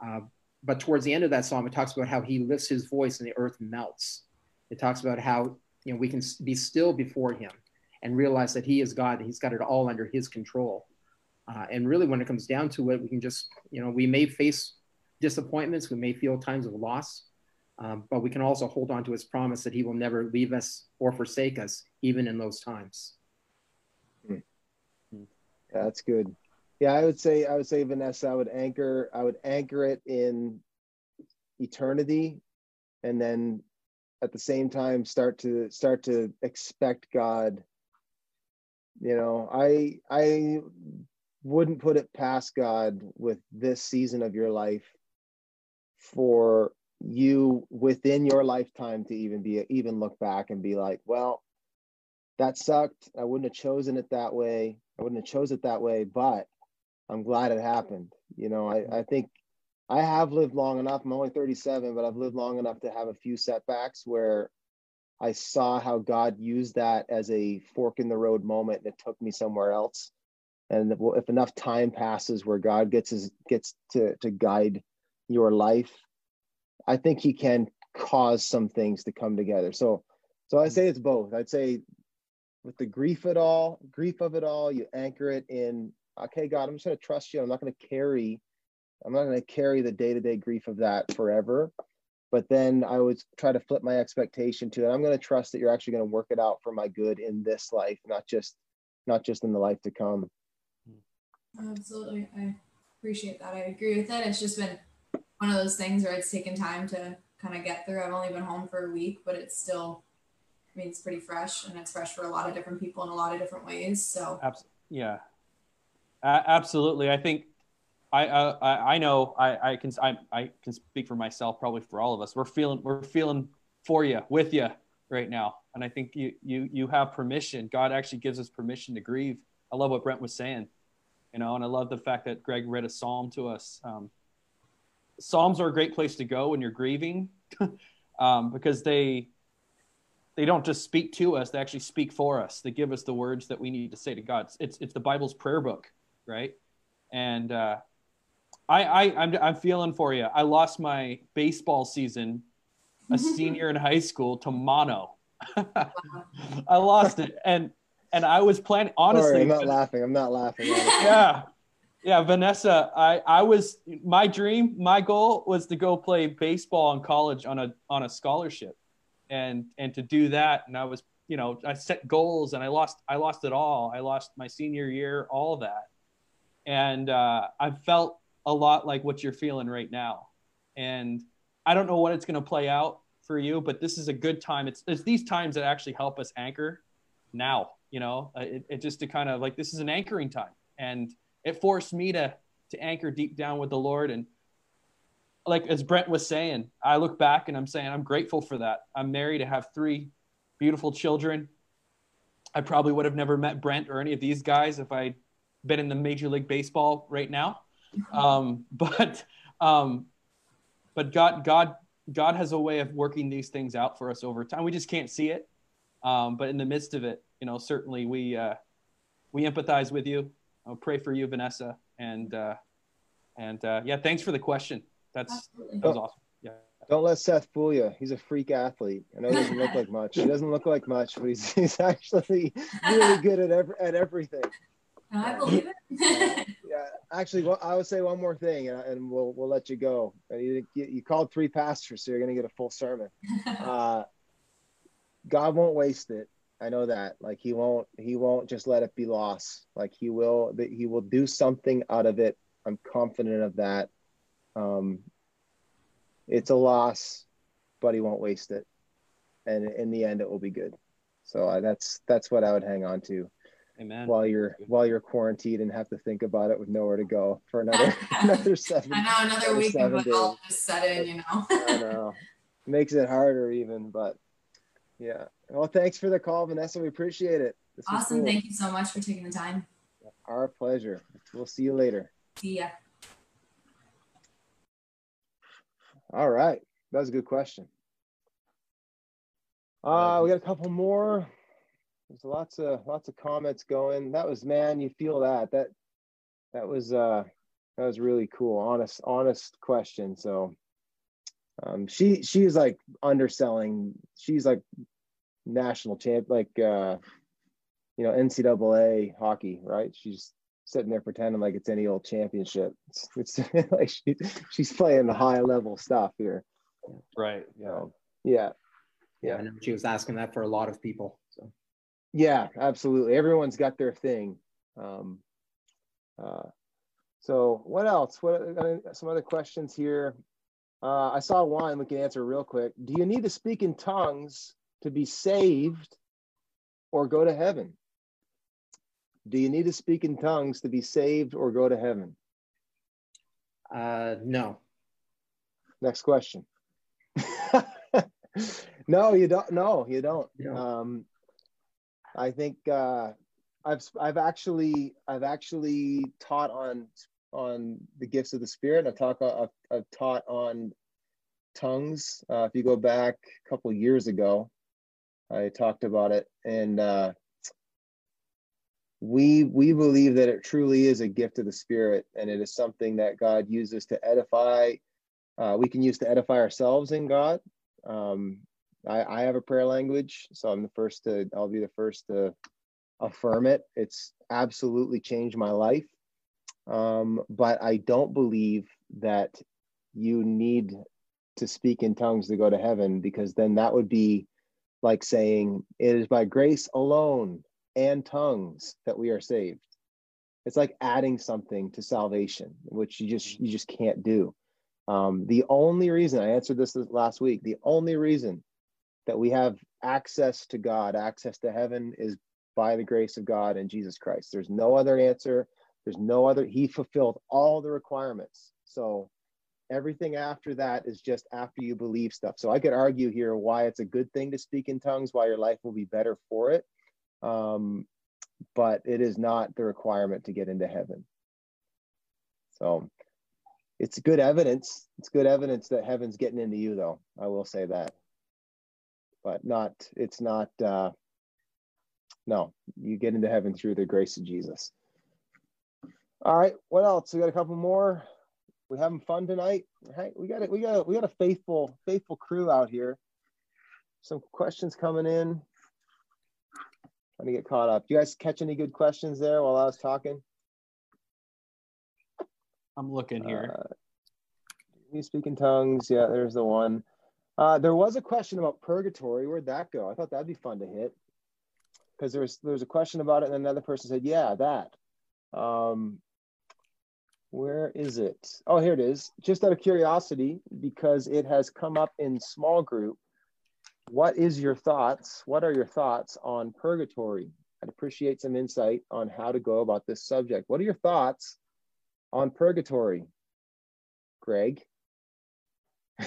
Uh, but towards the end of that psalm, it talks about how he lifts his voice and the earth melts. It talks about how you know we can be still before him and realize that he is God. and He's got it all under his control. Uh, and really, when it comes down to it, we can just you know we may face disappointments, we may feel times of loss, um, but we can also hold on to his promise that he will never leave us or forsake us, even in those times. Yeah, that's good. Yeah, I would say I would say Vanessa, I would anchor I would anchor it in eternity and then at the same time start to start to expect God. You know, I I wouldn't put it past God with this season of your life for you within your lifetime to even be even look back and be like, well, that sucked. I wouldn't have chosen it that way. I wouldn't have chose it that way, but I'm glad it happened. You know, I, I think I have lived long enough. I'm only 37, but I've lived long enough to have a few setbacks where I saw how God used that as a fork in the road moment that took me somewhere else. And if enough time passes where God gets his, gets to, to guide your life, I think he can cause some things to come together. So, so I say it's both. I'd say with the grief at all, grief of it all, you anchor it in, okay, God, I'm just going to trust you. I'm not going to carry, I'm not going to carry the day to day grief of that forever. But then I would try to flip my expectation to it. I'm going to trust that you're actually going to work it out for my good in this life, not just, not just in the life to come. Absolutely, I appreciate that. I agree with that. It's just been one of those things where it's taken time to kind of get through. I've only been home for a week, but it's still, I mean, it's pretty fresh and it's fresh for a lot of different people in a lot of different ways. So, yeah, absolutely. I think I, uh, I, I know I, I can, I, I can speak for myself, probably for all of us. We're feeling, we're feeling for you, with you right now. And I think you, you, you have permission. God actually gives us permission to grieve. I love what Brent was saying, you know, and I love the fact that Greg read a Psalm to us. Um, Psalms are a great place to go when you're grieving um, because they, they don't just speak to us; they actually speak for us. They give us the words that we need to say to God. It's it's the Bible's prayer book, right? And uh, I, I I'm I'm feeling for you. I lost my baseball season, a senior in high school, to mono. I lost it, and and I was planning honestly. Sorry, I'm not laughing. I'm not laughing. yeah, yeah, Vanessa. I I was my dream, my goal was to go play baseball in college on a on a scholarship, and and to do that, and I was you know I set goals and I lost I lost it all. I lost my senior year, all that, and uh, I felt a lot like what you're feeling right now, and I don't know what it's going to play out for you, but this is a good time. It's it's these times that actually help us anchor now you know uh, it, it just to kind of like this is an anchoring time. And it forced me to to anchor deep down with the lord. And like as brent was saying i look back and i'm saying i'm grateful for that. I'm married. To have three beautiful children. I probably would have never met brent or any of these guys if i'd been in the major league baseball right now. Um, but um, but god god god has a way of working these things out for us over time. We just can't see it um, but in the midst of it you know, certainly we uh, we empathize with you. I'll pray for you, Vanessa, and uh, and uh, yeah, thanks for the question. That's that was awesome. Yeah. Don't let Seth fool you. He's a freak athlete. I know he doesn't look like much. He doesn't look like much, but he's, he's actually really good at every, at everything. I believe it. yeah, actually, well, I would say one more thing, and, and we'll we'll let you go. You, you called three pastors, so you're going to get a full sermon. Uh, God won't waste it. I know that. Like he won't he won't just let it be lost. Like he will that he will do something out of it. I'm confident of that. Um it's a loss, but he won't waste it. And in the end it will be good. So uh, that's that's what I would hang on to. Amen. While you're while you're quarantined and have to think about it with nowhere to go for another another seven. I know another week of all just set in, you know. I know. Makes it harder even, but yeah. Well, thanks for the call, Vanessa. We appreciate it. This awesome. Cool. Thank you so much for taking the time. Our pleasure. We'll see you later. See ya. All right. That was a good question. Uh, we got a couple more. There's lots of lots of comments going. That was man, you feel that. That that was uh that was really cool. Honest, honest question. So um, she she's like underselling. She's like national champ, like uh, you know NCAA hockey, right? She's sitting there pretending like it's any old championship. It's, it's like she, she's playing the high level stuff here. Right. Yeah. yeah. Yeah. yeah. she was asking that for a lot of people. So. Yeah, absolutely. Everyone's got their thing. Um, uh, so what else? What uh, some other questions here? Uh, I saw one we can answer real quick. Do you need to speak in tongues to be saved or go to heaven? Do you need to speak in tongues to be saved or go to heaven? Uh, no. Next question. no, you don't. No, you don't. Um, I think uh, I've I've actually I've actually taught on on the gifts of the spirit. I've taught I've, I've taught on tongues. Uh, if you go back a couple years ago, I talked about it, and uh, we we believe that it truly is a gift of the spirit, and it is something that God uses to edify. Uh, we can use to edify ourselves in God. Um, I, I have a prayer language, so I'm the first to. I'll be the first to affirm it. It's absolutely changed my life. Um, but I don't believe that you need to speak in tongues to go to heaven because then that would be like saying it is by grace alone and tongues that we are saved. It's like adding something to salvation, which you just you just can't do. Um, the only reason I answered this last week, the only reason that we have access to God, access to heaven, is by the grace of God and Jesus Christ. There's no other answer. There's no other. He fulfilled all the requirements. So everything after that is just after you believe stuff. So I could argue here why it's a good thing to speak in tongues, why your life will be better for it. Um, but it is not the requirement to get into heaven. So it's good evidence. It's good evidence that heaven's getting into you, though. I will say that. But not, it's not, uh, no, you get into heaven through the grace of Jesus. All right, what else? We got a couple more. We having fun tonight. Right? We got it. We got we got a faithful, faithful crew out here. Some questions coming in. Trying to get caught up. Do you guys catch any good questions there while I was talking? I'm looking here. Uh, you speak in tongues. Yeah, there's the one. Uh, there was a question about purgatory. Where'd that go? I thought that'd be fun to hit because there was there was a question about it, and another person said, "Yeah, that." Um, where is it? Oh, here it is. Just out of curiosity, because it has come up in small group. What is your thoughts? What are your thoughts on purgatory? I'd appreciate some insight on how to go about this subject. What are your thoughts on purgatory, Greg?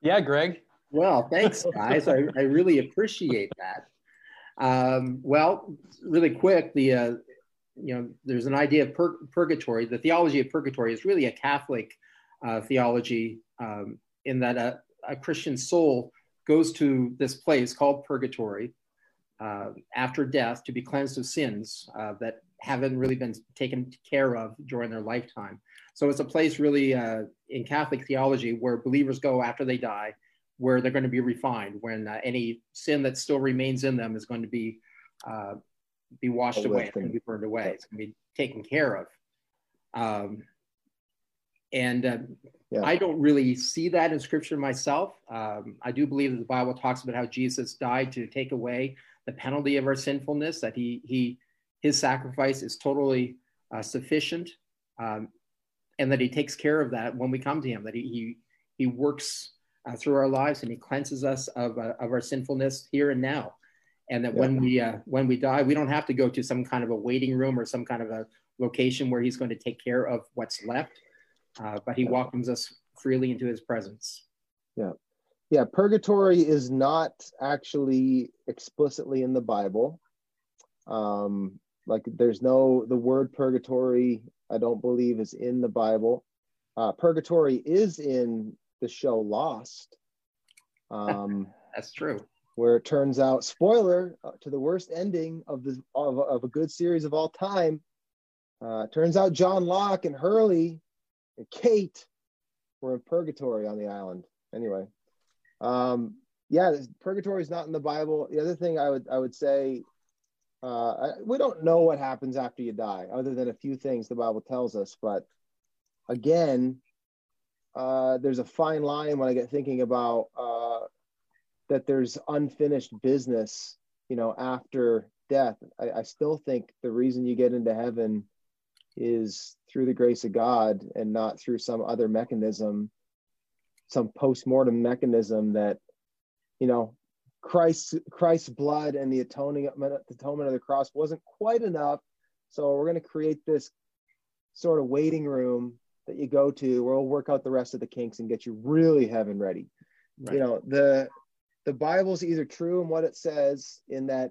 yeah, Greg. Well, thanks, guys. I, I really appreciate that. Um, well, really quick, the uh, you know, there's an idea of pur- purgatory. The theology of purgatory is really a Catholic uh, theology um, in that a, a, Christian soul goes to this place called purgatory uh, after death to be cleansed of sins uh, that haven't really been taken care of during their lifetime. So it's a place really uh, in Catholic theology where believers go after they die, where they're going to be refined, when uh, any sin that still remains in them is going to be uh, be washed away. It's going to be burned away. It's going to be taken care of. Um, and uh, yeah. I don't really see that in scripture myself. Um, I do believe that the Bible talks about how Jesus died to take away the penalty of our sinfulness, that he, he his sacrifice is totally uh, sufficient, um, and that he takes care of that when we come to him, that he, he, he works uh, through our lives and he cleanses us of, uh, of our sinfulness here and now and that yeah. when we uh, when we die, we don't have to go to some kind of a waiting room or some kind of a location where he's going to take care of what's left, uh, but he welcomes us freely into his presence. Yeah, yeah. Purgatory is not actually explicitly in the Bible. Um, like there's no the word purgatory. I don't believe is in the Bible. Uh, purgatory is in the show Lost. Um, That's true where it turns out, spoiler uh, to the worst ending of the of, of a good series of all time. Uh, turns out John Locke and Hurley and Kate were in purgatory on the island. Anyway, um, yeah, purgatory is not in the Bible. The other thing I would I would say, uh, we don't know what happens after you die, other than a few things the Bible tells us. But again, uh, there's a fine line when I get thinking about uh, that there's unfinished business, you know, after death. I, I still think the reason you get into heaven is through the grace of God and not through some other mechanism, some post-mortem mechanism that, you know, Christ's Christ's blood and the atoning atonement of the cross wasn't quite enough. So we're going to create this sort of waiting room that you go to where we'll work out the rest of the kinks and get you really heaven ready. Right. You know, the the Bible's either true in what it says, in that,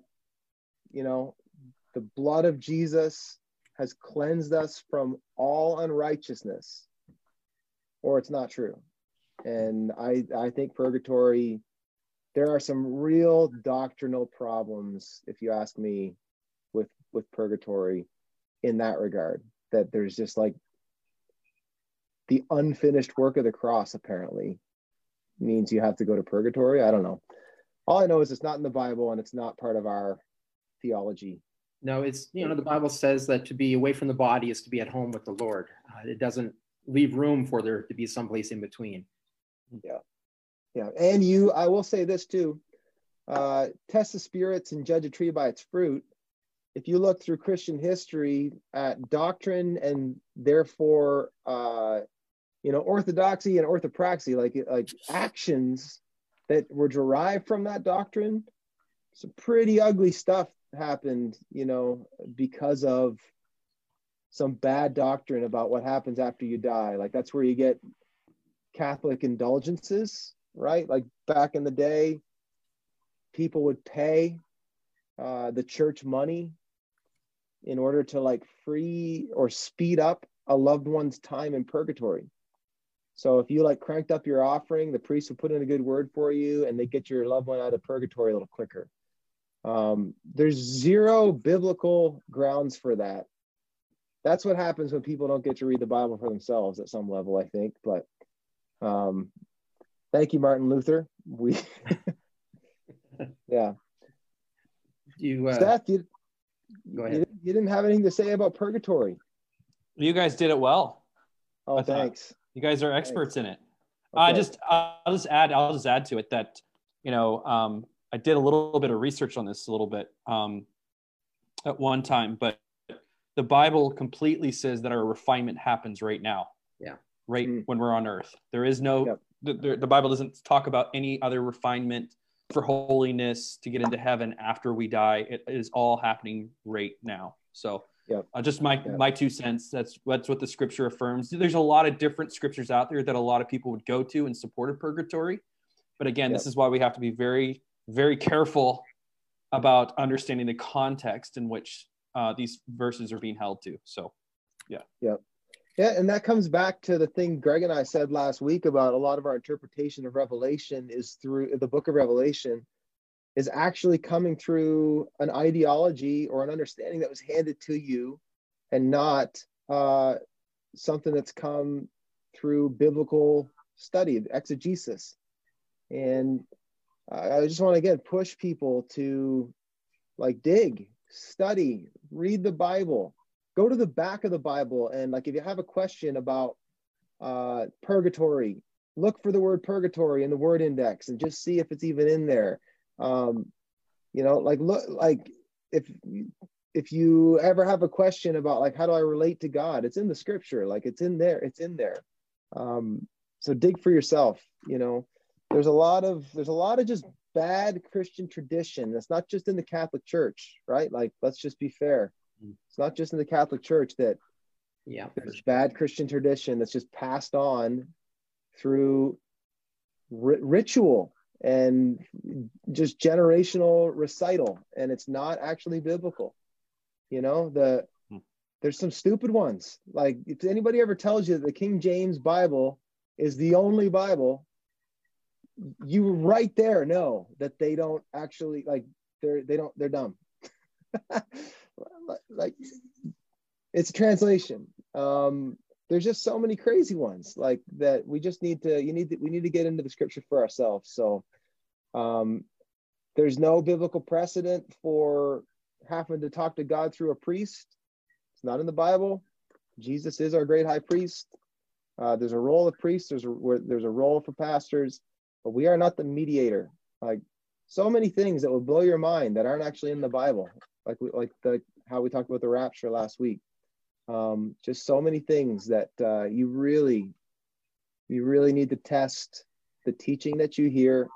you know, the blood of Jesus has cleansed us from all unrighteousness, or it's not true. And I, I think purgatory, there are some real doctrinal problems, if you ask me, with with purgatory in that regard. That there's just like the unfinished work of the cross, apparently, means you have to go to purgatory. I don't know. All I know is it's not in the Bible and it's not part of our theology. No, it's, you know, the Bible says that to be away from the body is to be at home with the Lord. Uh, it doesn't leave room for there to be someplace in between. Yeah. Yeah. And you, I will say this too uh, test the spirits and judge a tree by its fruit. If you look through Christian history at doctrine and therefore, uh, you know, orthodoxy and orthopraxy, like like actions that were derived from that doctrine. Some pretty ugly stuff happened, you know, because of some bad doctrine about what happens after you die. Like that's where you get Catholic indulgences, right? Like back in the day, people would pay uh, the church money in order to like free or speed up a loved one's time in purgatory. So if you like cranked up your offering, the priest will put in a good word for you and they get your loved one out of purgatory a little quicker. Um, there's zero biblical grounds for that. That's what happens when people don't get to read the Bible for themselves at some level, I think. But um, thank you, Martin Luther. We, yeah. You, uh, Seth, you, go ahead. you didn't have anything to say about purgatory. You guys did it well. Oh, I thought- thanks. You guys are experts in it. I Okay. just I'll just add I'll just add to it that you know um, I did a little bit of research on this a little bit um, at one time, but the Bible completely says that our refinement happens right now. Yeah. Right Mm. when we're on Earth, there is no Yep. the, the, the Bible doesn't talk about any other refinement for holiness to get into heaven after we die. It is all happening right now. So Yep. uh, just my my two cents. That's that's what the scripture affirms. There's a lot of different scriptures out there that a lot of people would go to in support of purgatory, but again, this is why we have to be very very careful about understanding the context in which uh, these verses are being held to. So yeah. Yeah. Yeah, and that comes back to the thing Greg and I said last week about a lot of our interpretation of Revelation is through the book of Revelation is actually coming through an ideology or an understanding that was handed to you and not uh, something that's come through biblical study, exegesis. And I just want to again push people to like dig, study, read the Bible, go to the back of the Bible and like if you have a question about uh, purgatory, look for the word purgatory in the word index and just see if it's even in there. Um, you know, like look like if if you ever have a question about like how do I relate to God, it's in the scripture, like it's in there, it's in there. Um, so dig for yourself. You know, there's a lot of there's a lot of just bad Christian tradition. That's not just in the Catholic Church, right? Like let's just be fair. It's not just in the Catholic Church that Yeah. there's bad Christian tradition that's just passed on through ri- ritual and just generational recital, and it's not actually biblical. You know, the Hmm. there's some stupid ones. Like if anybody ever tells you that the King James Bible is the only Bible, you right there know that they don't actually like they're they don't they're dumb. like it's a translation. Um, there's just so many crazy ones like that. We just need to. You need to. We need to get into the scripture for ourselves. So, um, there's no biblical precedent for having to talk to God through a priest. It's not in the Bible. Jesus is our great high priest. Uh, there's a role of priests. There's a there's a role for pastors, but we are not the mediator. Like so many things that will blow your mind that aren't actually in the Bible. Like we, like the how we talked about the rapture last week um, just so many things that uh, you really you really need to test the teaching that you hear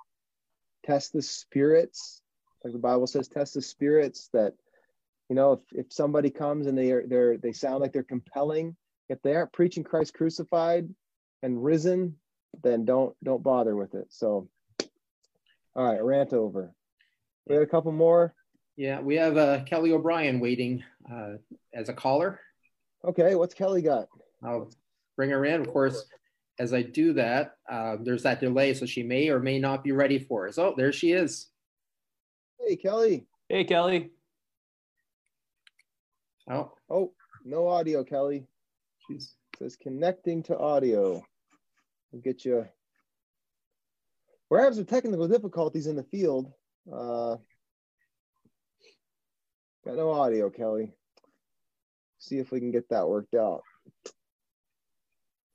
test the spirits like the bible says test the spirits that you know if, if somebody comes and they are they're they sound like they're compelling if they aren't preaching christ crucified and risen then don't don't bother with it so all right rant over we had a couple more Yeah. We have uh, Kelly O'Brien waiting uh, as a caller. Okay what's kelly got I'll bring her in. Of course, as I do that, uh, there's that delay, so she may or may not be ready for us. Oh, there she is. hey kelly hey Kelly, Oh, oh no audio kelly she's says connecting to audio. We'll get you. We're having some technical difficulties in the field. Uh, got no audio, Kelly. See if we can get that worked out.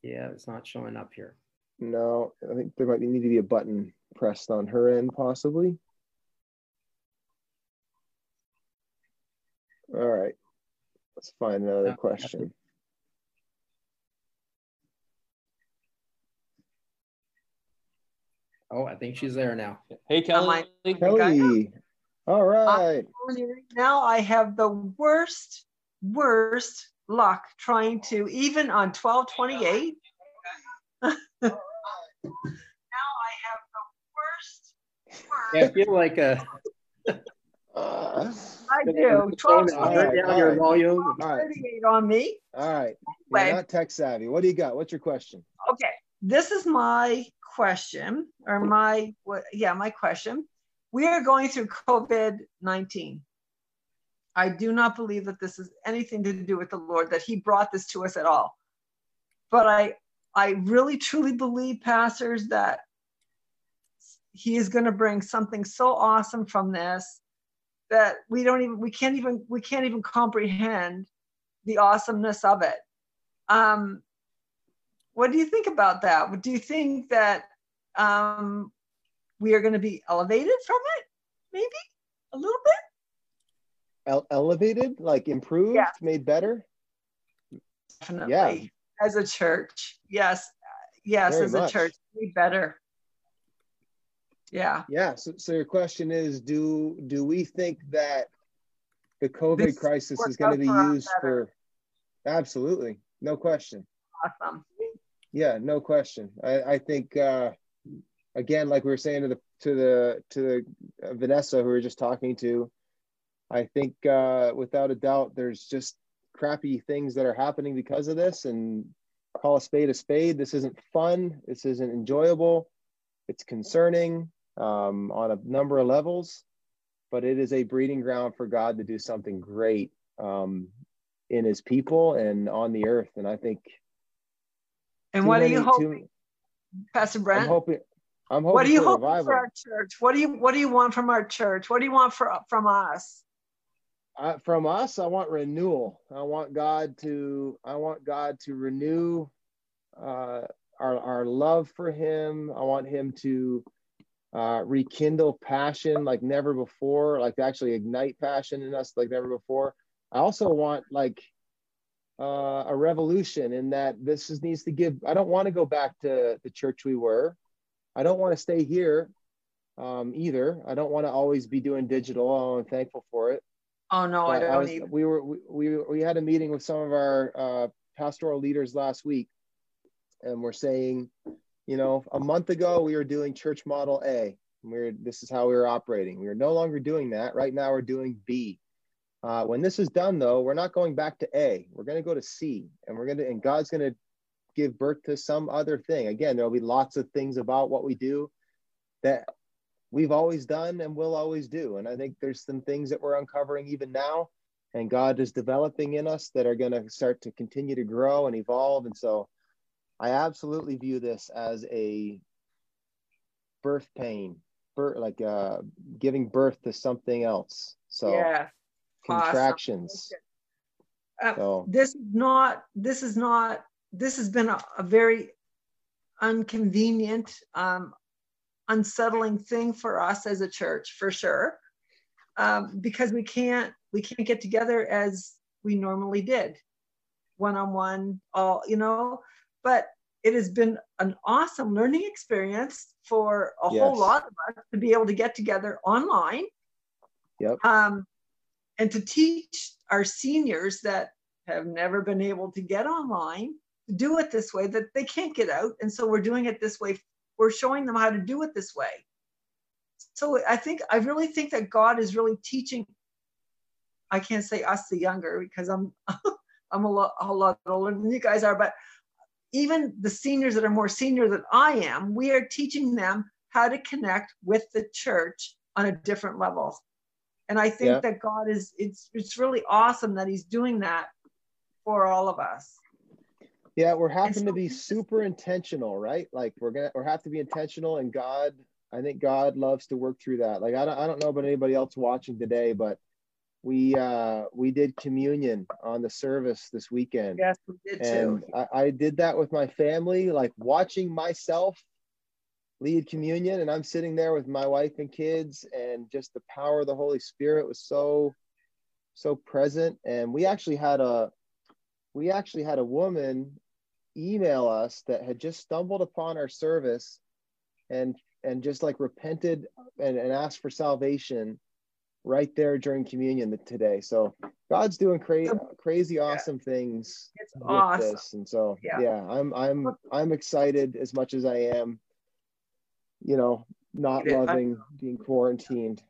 yeah, it's not showing up here. No, I think there might be, need to be a button pressed on her end, possibly. All right, let's find another Yeah. question. Oh, I think she's there now. Hey, Kelly. Kelly. All right. Now I have the worst, worst luck trying to, even on 1228. now I have the worst, worst. I feel like a. Uh, I do. 1228 down your volume. All right. on me. All right. Anyway. You're not tech savvy. What do you got? What's your question? Okay, this is my question, or my what? Yeah, my question. We are going through COVID nineteen. I do not believe that this is anything to do with the Lord, that He brought this to us at all. But I, I really truly believe, pastors, that He is going to bring something so awesome from this that we don't even, we can't even, we can't even comprehend the awesomeness of it. Um, what do you think about that? Do you think that um, we are going to be elevated from it? Maybe a little bit. Ele- elevated, like improved, Yeah. made better? Definitely. Yeah. As a church, yes, yes, Very as much. a church, we better. Yeah. Yeah. So, so your question is, do do we think that the COVID This crisis is going to be for used better. for? Absolutely, no question. Awesome. Yeah, no question. I, I think uh, again, like we were saying to the to the to the uh, Vanessa who we were just talking to, I think uh, without a doubt, there's just crappy things that are happening because of this, and call a spade a spade. This isn't fun. This isn't enjoyable. It's concerning um, on a number of levels, but it is a breeding ground for God to do something great um, in His people and on the earth. And I think. And too what are many- you too- hoping, Pastor I'm Brent? hoping. I'm hoping What do you for hope for our church? What do you What do you want from our church? What do you want for from us? Uh, from us i want renewal. I want god to i want god to renew uh, our, our love for him. I want him to uh, rekindle passion like never before like actually ignite passion in us like never before. I also want like uh, a revolution in that this is, needs to give i don't want to go back to the church we were. I don't want to stay here um, either. I don't want to always be doing digital. Oh, i'm thankful for it Oh no, I don't was- either. we were we, we we had a meeting with some of our uh, pastoral leaders last week, and we're saying, you know, a month ago we were doing church model A. And we are this is how we were operating. We are no longer doing that. Right now we're doing B. Uh, when this is done, though, we're not going back to A. We're going to go to C, and we're going to and God's going to give birth to some other thing. Again, there'll be lots of things about what we do that we've always done and will always do. And I think there's some things that we're uncovering even now, and God is developing in us that are going to start to continue to grow and evolve. And so I absolutely view this as a birth pain, birth, like uh, giving birth to something else. So yeah. awesome. contractions. Uh, So this is not this is not this has been a, a very inconvenient um, unsettling thing for us as a church for sure. Um, because we can't we can't get together as we normally did. One on one all you know but it has been an awesome learning experience for a whole lot of us to be able to get together online. Yep. um, and to teach our seniors that have never been able to get online to do it this way that they can't get out. And so we're doing it this way we're showing them how to do it this way. So i think i really think that god is really teaching i can't say us the younger because i'm i'm a lot, a lot older than you guys are but even the seniors that are more senior than i am we are teaching them how to connect with the church on a different level. And i think Yeah. that god is it's it's really awesome that he's doing that for all of us Yeah, we're having to be super intentional, right? Like we're gonna we have to be intentional, and God, I think God loves to work through that. Like I don't I don't know about anybody else watching today, but we uh we did communion on the service this weekend, yes we did too and I, I did that with my family, like watching myself lead communion, and I'm sitting there with my wife and kids, and just the power of the Holy Spirit was so so present, and we actually had a we actually had a woman email us that had just stumbled upon our service and and just like repented and, and asked for salvation right there during communion today. So God's doing crazy, crazy, awesome yeah. things it's with awesome. this, and so yeah. yeah, I'm I'm I'm excited as much as I am. You know, not loving being quarantined.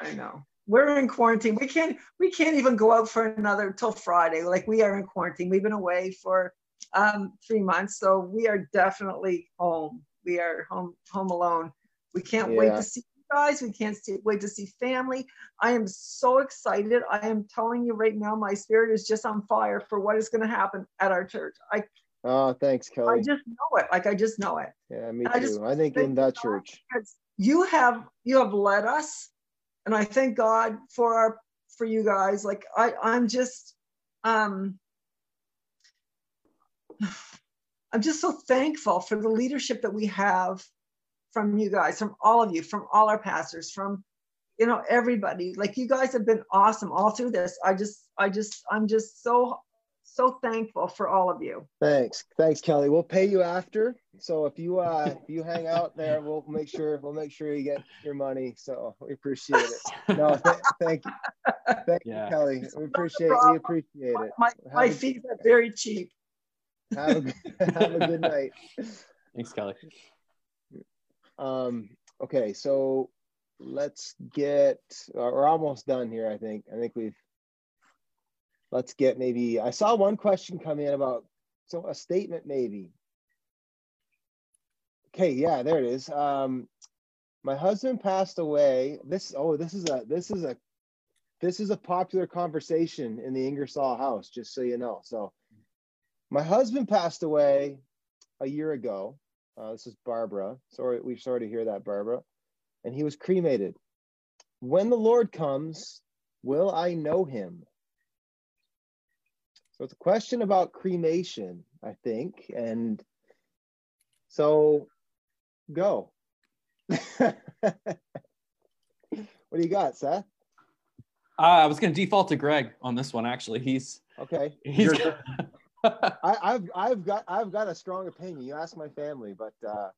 I know we're in quarantine. We can't we can't even go out for another till Friday. Like we are in quarantine. We've been away for um, three months, so we are definitely home. We are home home alone. We can't yeah. wait to see you guys. We can't see, wait to see family. I am so excited. I am telling you right now, my spirit is just on fire for what is going to happen at our church. I oh, thanks, Kelly. I just know it. Like I just know it. Yeah, me too. I, just, I think in that church, you have you have led us, and I thank God for our for you guys. Like I, I'm just um. I'm just so thankful for the leadership that we have from you guys, from all of you, from all our pastors, from you know everybody. Like you guys have been awesome all through this. I just, I just, I'm just so so thankful for all of you. Thanks, thanks, Kelly. We'll pay you after. So if you uh if you hang out there, we'll make sure we'll make sure you get your money. So we appreciate it. No, th- thank you, thank yeah. you, Kelly. We appreciate we appreciate it. My my fees are very cheap. Have a, have a good night. Thanks, Kelly. Um, okay, so let's get, we're almost done here, I think. I think we've, let's get maybe, I saw one question come in about, so a statement maybe. Okay, yeah, there it is. Um, my husband passed away. This, oh, this is a, this is a, this is a popular conversation in the Ingersoll house, just so you know. So my husband passed away a year ago uh, this is Barbara. Sorry, we're sorry to hear that, Barbara. And he was cremated. When the Lord comes, will I know him? So it's a question about cremation, I think. And so go. what do you got, Seth? Uh, I was going to default to Greg on this one. Actually, he's okay. He's I, have I've got I've got a strong opinion. You ask my family, but uh,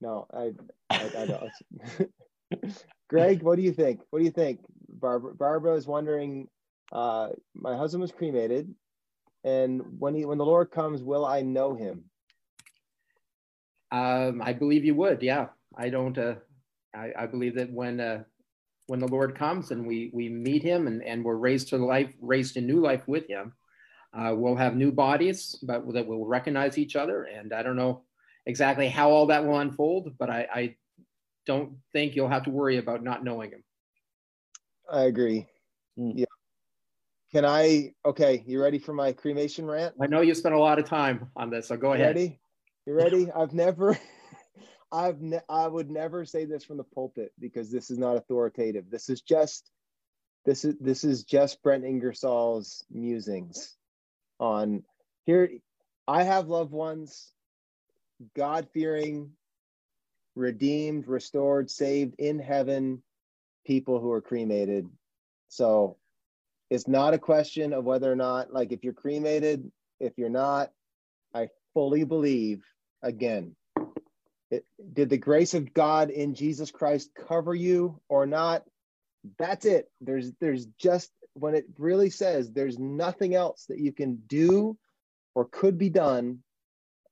no, I I, I don't. Greg, what do you think? What do you think? Barbara Barbara is wondering. Uh, my husband was cremated, and when he when the Lord comes, will I know him? Um, I believe you would. Yeah, I don't. Uh, I, I believe that when uh, when the Lord comes and we we meet Him and and we're raised to life, raised to new life with Him, uh, we'll have new bodies, but that will recognize each other. And I don't know exactly how all that will unfold, but I, I don't think you'll have to worry about not knowing him. I agree. Mm. Yeah. Can I? Okay, you ready for my cremation rant? I know you spent a lot of time on this, so go ahead. Ready? You ready? I've never, I've, ne- I would never say this from the pulpit because this is not authoritative. This is just, this is this is just Brent Ingersoll's musings on here. I have loved ones god fearing redeemed restored saved in heaven people who are cremated. So it's not a question of whether or not like if you're cremated if you're not i fully believe again it, did the grace of god in jesus christ cover you or not? That's it. There's there's just when it really says there's nothing else that you can do or could be done,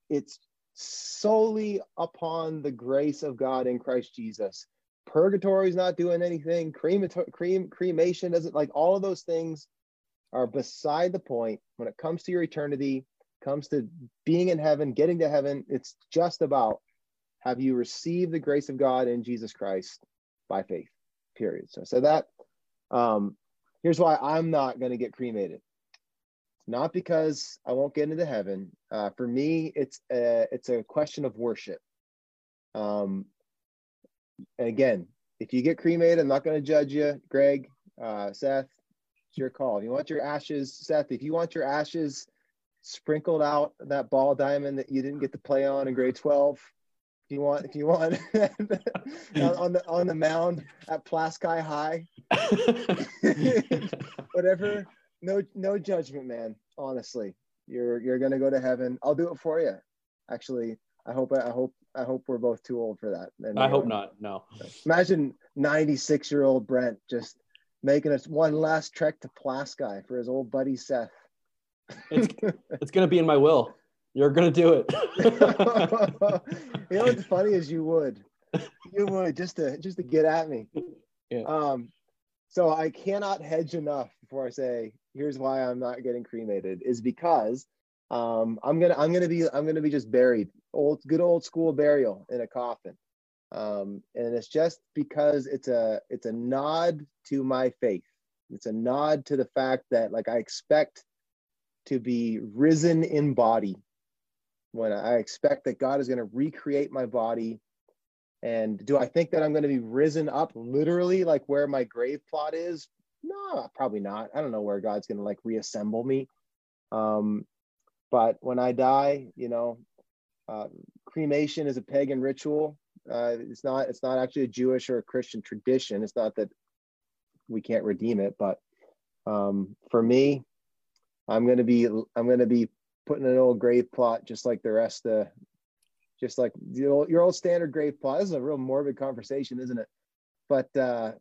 it's solely upon the grace of God in Christ Jesus. Purgatory is not doing anything. Cremation doesn't like all of those things are beside the point when it comes to your eternity, comes to being in heaven, getting to heaven. It's just about have you received the grace of God in Jesus Christ by faith. Period. So, so that um, here's why I'm not going to get cremated. Not because I won't get into heaven. Uh, for me, it's a, it's a question of worship. Um, and again, if you get cremated, I'm not going to judge you, Greg, uh, Seth. It's your call. If you want your ashes, Seth, if you want your ashes sprinkled out that ball diamond that you didn't get to play on in grade 12, if you want, if you want, on the on the mound at Pulaski High, whatever. No, no judgment, man. Honestly, you're you're gonna go to heaven. I'll do it for you. Actually, I hope I hope I hope we're both too old for that. And, I uh, hope not. No. Imagine 96 year old Brent just making us one last trek to Pulaski for his old buddy Seth. It's, it's gonna be in my will. You're gonna do it. you know what's funny is you would, you would just to just to get at me. Yeah. Um, so I cannot hedge enough before I say here's why I'm not getting cremated is because um, I'm gonna I'm gonna be I'm gonna be just buried old good old school burial in a coffin, um, and it's just because it's a it's a nod to my faith. It's a nod to the fact that like I expect to be risen in body when I expect that God is going to recreate my body. And do I think that I'm going to be risen up literally like where my grave plot is? No, probably not. I don't know where God's going to like reassemble me. Um, but when I die, you know, uh, cremation is a pagan ritual. Uh, it's not. It's not actually a Jewish or a Christian tradition. It's not that we can't redeem it, but um, for me, I'm gonna be. I'm gonna be putting an old grave plot just like the rest of, just like the old, your old standard grave plot. This is a real morbid conversation, isn't it? But uh,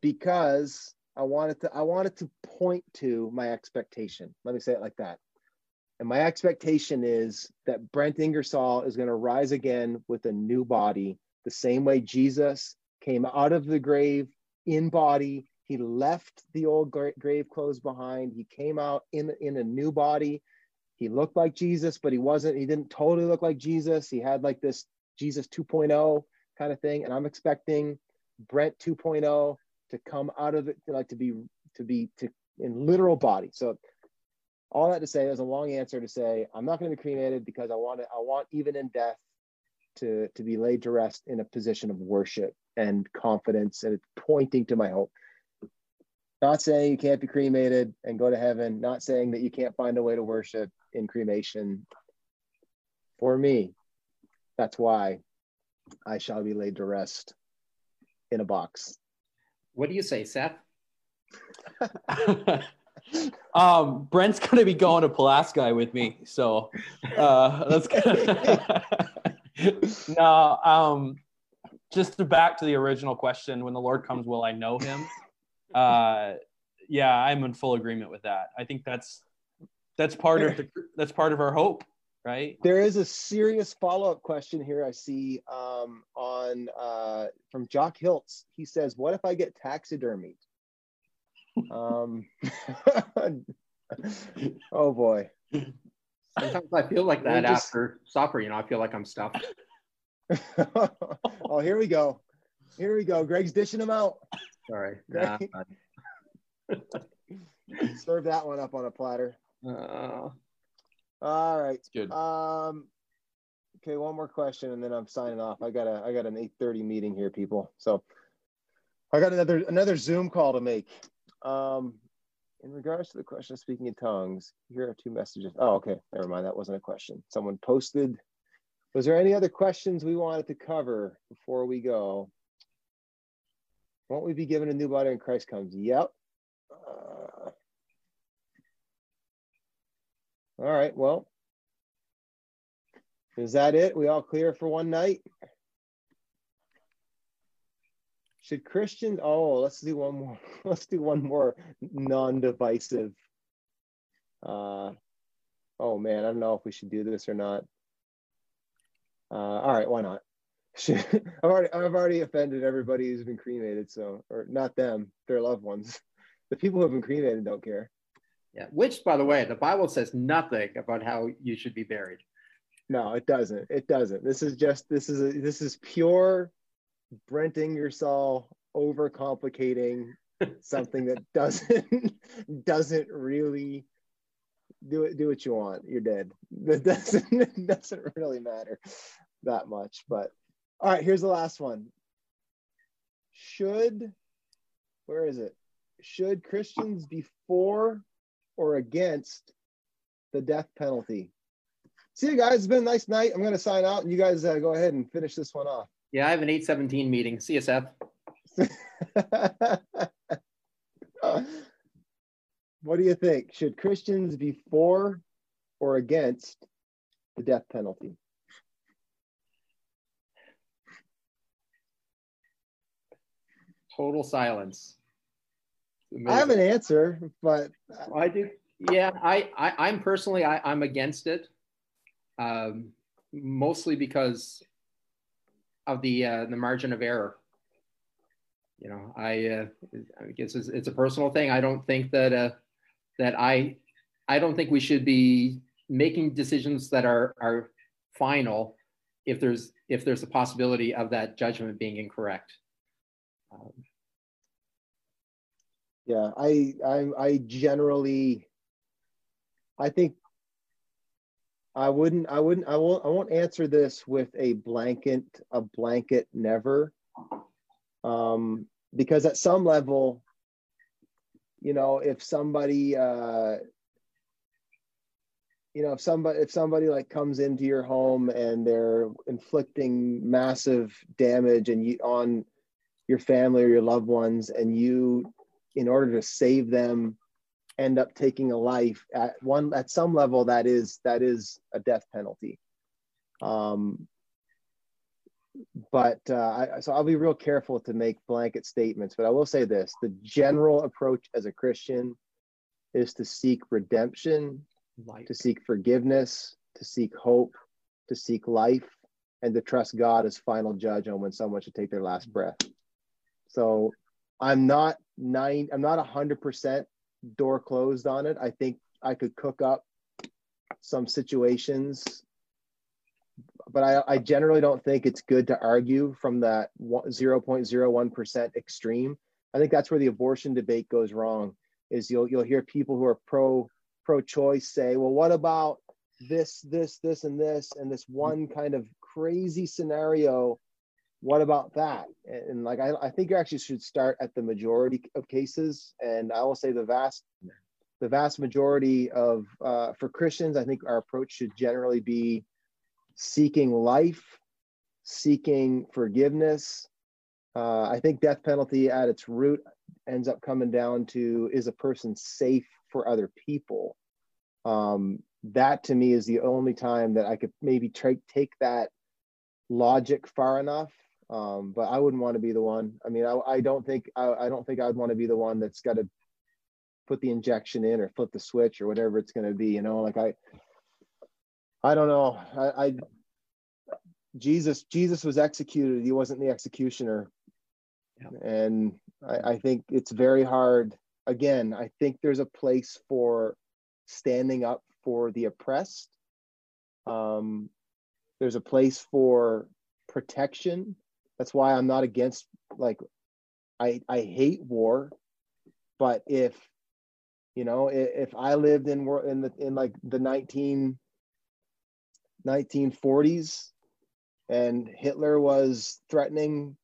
because I wanted to, I wanted to point to my expectation. Let me say it like that. And my expectation is that Brent Ingersoll is going to rise again with a new body, the same way Jesus came out of the grave in body. He left the old gra- grave clothes behind. He came out in, in a new body. He looked like Jesus, but he wasn't, he didn't totally look like Jesus. He had like this Jesus 2.0 kind of thing. And I'm expecting Brent 2.0 to come out of it, like to be, to be, to in literal body. So all that to say is a long answer to say I'm not going to be cremated because I want to, I want even in death to to be laid to rest in a position of worship and confidence and it's pointing to my hope. Not saying you can't be cremated and go to heaven, not saying that you can't find a way to worship in cremation. For me, that's why I shall be laid to rest in a box. What do you say, Seth? um, Brent's gonna be going to Pulaski with me, so uh, that's gonna. no, um, just to back to the original question: When the Lord comes, will I know Him? Uh, yeah, I'm in full agreement with that. I think that's that's part of the that's part of our hope, right? There is a serious follow-up question here I see um, on uh, from Jock Hiltz. He says, "What if I get taxidermied?" um, oh boy. Sometimes I feel like that just- after supper. You know, I feel like I'm stuffed. oh, here we go. Here we go. Greg's dishing them out. Sorry. Great. Serve that one up on a platter. Uh, All right. Good. Um, okay, one more question, and then I'm signing off. I got a I got an 8:30 meeting here, people. So I got another another Zoom call to make. Um, in regards to the question of speaking in tongues, here are two messages. Oh, okay, never mind. That wasn't a question. Someone posted. Was there any other questions we wanted to cover before we go? Won't we be given a new body when Christ comes? Yep. All right. Well, is that it? We all clear for one night? Should Christians? Oh, let's do one more. Let's do one more non-divisive. Uh, oh man, I don't know if we should do this or not. Uh, all right, why not? Should, I've already I've already offended everybody who's been cremated, so or not them, their loved ones. The people who have been cremated don't care. Yeah. Which, by the way, the Bible says nothing about how you should be buried. No, it doesn't. It doesn't. This is just this is a, this is pure Brent Ingersoll overcomplicating something that doesn't doesn't really do it do what you want. You're dead. That doesn't it doesn't really matter that much. But all right, here's the last one. Should where is it? Should Christians be for or against the death penalty. See you guys. It's been a nice night. I'm going to sign out and you guys uh, go ahead and finish this one off. Yeah, I have an 817 meeting. See you, Seth. what do you think? Should Christians be for or against the death penalty? Total silence. I have an answer, but I do. Yeah, I, I I'm personally I, I'm against it, um, mostly because of the uh, the margin of error. You know, I, uh, I guess it's, it's, a personal thing. I don't think that uh, that I I don't think we should be making decisions that are are final if there's if there's a possibility of that judgment being incorrect. Um, yeah, I, I I generally I think I wouldn't I wouldn't I won't I won't answer this with a blanket a blanket never. Um, because at some level, you know, if somebody uh you know if somebody if somebody like comes into your home and they're inflicting massive damage and you on your family or your loved ones and you in order to save them end up taking a life at one at some level that is that is a death penalty um but uh, I, so I'll be real careful to make blanket statements. But I will say this: the general approach as a Christian is to seek redemption to seek forgiveness, to seek hope, to seek life, and to trust God as final judge on when someone should take their last breath. So I'm not nine, I'm not hundred percent door closed on it. I think I could cook up some situations, but I, I generally don't think it's good to argue from that 0.01% extreme. I think that's where the abortion debate goes wrong. Is you'll you'll hear people who are pro pro-choice say, well, what about this, this, this, and this, and this one kind of crazy scenario? What about that? And, like, I, I think you actually should start at the majority of cases. And I will say the vast, the vast majority of, uh, for Christians, I think our approach should generally be seeking life, seeking forgiveness. Uh, I think death penalty at its root ends up coming down to is a person safe for other people. Um, that to me is the only time that I could maybe tra- take that logic far enough. Um, but I wouldn't want to be the one. I mean, I, I don't think I, I don't think I'd want to be the one that's got to put the injection in or flip the switch or whatever it's going to be. You know, like I, I don't know. I, I Jesus Jesus was executed. He wasn't the executioner. Yeah. And I, I think it's very hard again, I think there's a place for standing up for the oppressed. Um, there's a place for protection. That's why I'm not against like I I hate war, but if you know if, if I lived in in the in like the 19 1940s and Hitler was threatening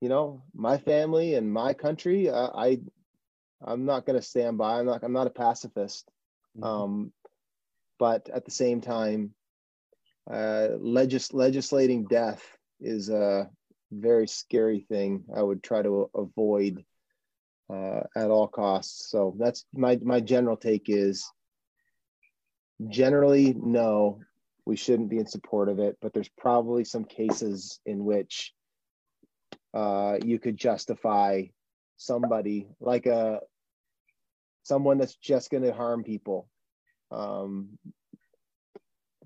you know my family and my country uh, I I'm not going to stand by. I'm not. I'm not a pacifist. Mm-hmm. Um, but at the same time, uh, legis- legislating death is a very scary thing. I would try to avoid uh, at all costs. So that's my my general take is generally no, we shouldn't be in support of it. But there's probably some cases in which uh, you could justify somebody like a someone that's just going to harm people um,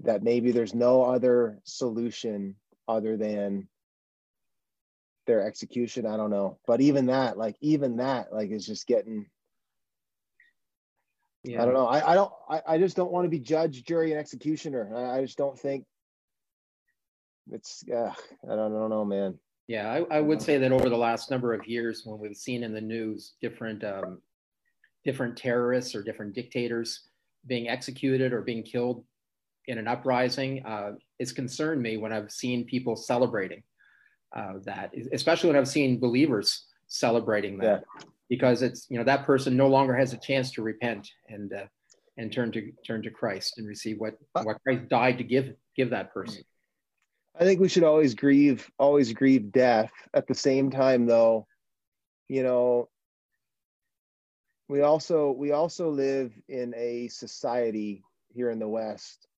that maybe there's no other solution other than their execution. I don't know. But even that like even that like is just getting yeah. i don't know. I, I don't I, I just don't want to be judge jury and executioner. I, I just don't think it's uh, i don't, I don't know man. Yeah I, I would say that over the last number of years when we've seen in the news different um, different terrorists or different dictators being executed or being killed in an uprising uh, it's concerned me when I've seen people celebrating uh, that, especially when I've seen believers celebrating that, yeah. because it's you know that person no longer has a chance to repent and uh, and turn to turn to Christ and receive what what Christ died to give give that person. I think we should always grieve always grieve death. At the same time, though, you know, we also we also live in a society here in the west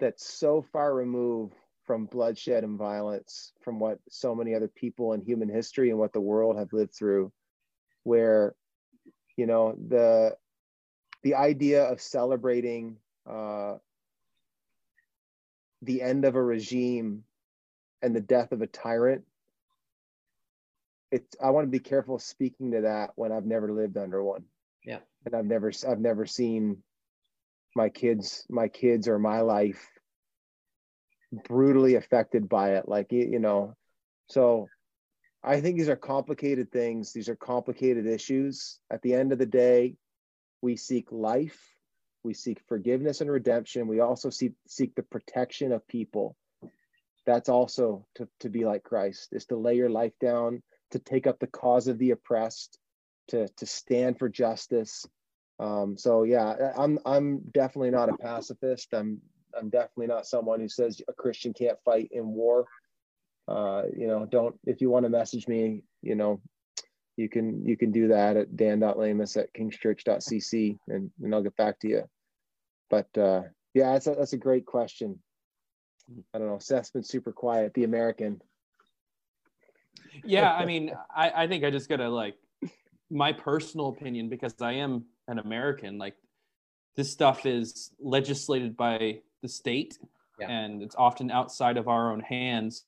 that's so far removed from bloodshed and violence, from what so many other people in human history and what the world have lived through, where, you know, the the idea of celebrating uh, the end of a regime and the death of a tyrant it's i want to be careful speaking to that when i've never lived under one. Yeah. And i've never i've never seen my kids my kids or my life brutally affected by it like you know. So i think these are complicated things these are complicated issues. At the end of the day we seek life we seek forgiveness and redemption we also seek seek the protection of people. That's also to, to be like christ is to lay your life down to take up the cause of the oppressed to to stand for justice um, so yeah i'm i'm definitely not a pacifist i'm i'm definitely not someone who says a christian can't fight in war uh, you know don't if you want to message me you know you can you can do that at dan.lamus at kingschurch.cc and, and I'll get back to you. But uh, yeah, that's a, that's a great question. I don't know. Seth's been super quiet. The American. Yeah, I mean, I, I think I just gotta like my personal opinion because I am an American. Like this stuff is legislated by the state, yeah. and it's often outside of our own hands,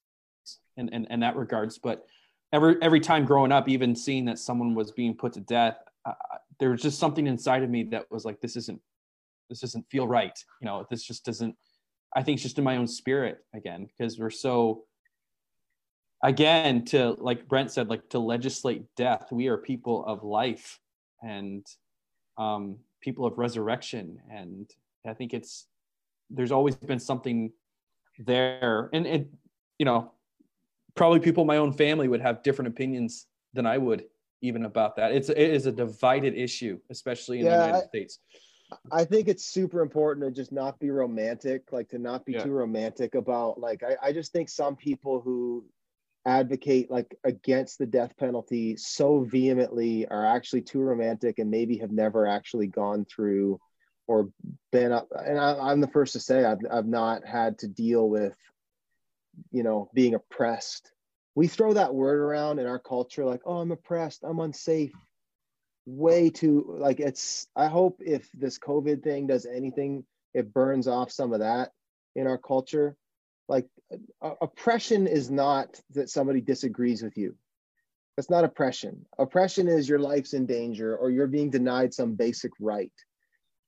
in, in, in that regards. But every every time growing up, even seeing that someone was being put to death, uh, there was just something inside of me that was like, this isn't this doesn't feel right. You know, this just doesn't. I think it's just in my own spirit again because we're so again to like Brent said, like to legislate death. We are people of life and um, people of resurrection, and I think it's there's always been something there, and and you know probably people in my own family would have different opinions than I would even about that. It's it is a divided issue, especially in yeah, the United I, States. I think it's super important to just not be romantic, like to not be yeah. too romantic about like I, I just think some people who advocate like against the death penalty so vehemently are actually too romantic and maybe have never actually gone through or been up and I, am the first to say I've, I've not had to deal with you know, being oppressed. We throw that word around in our culture like, oh, I'm oppressed, I'm unsafe. Way too, like, it's, I hope if this COVID thing does anything, it burns off some of that in our culture. Like, uh, oppression is not that somebody disagrees with you. That's not oppression. Oppression is your life's in danger or you're being denied some basic right.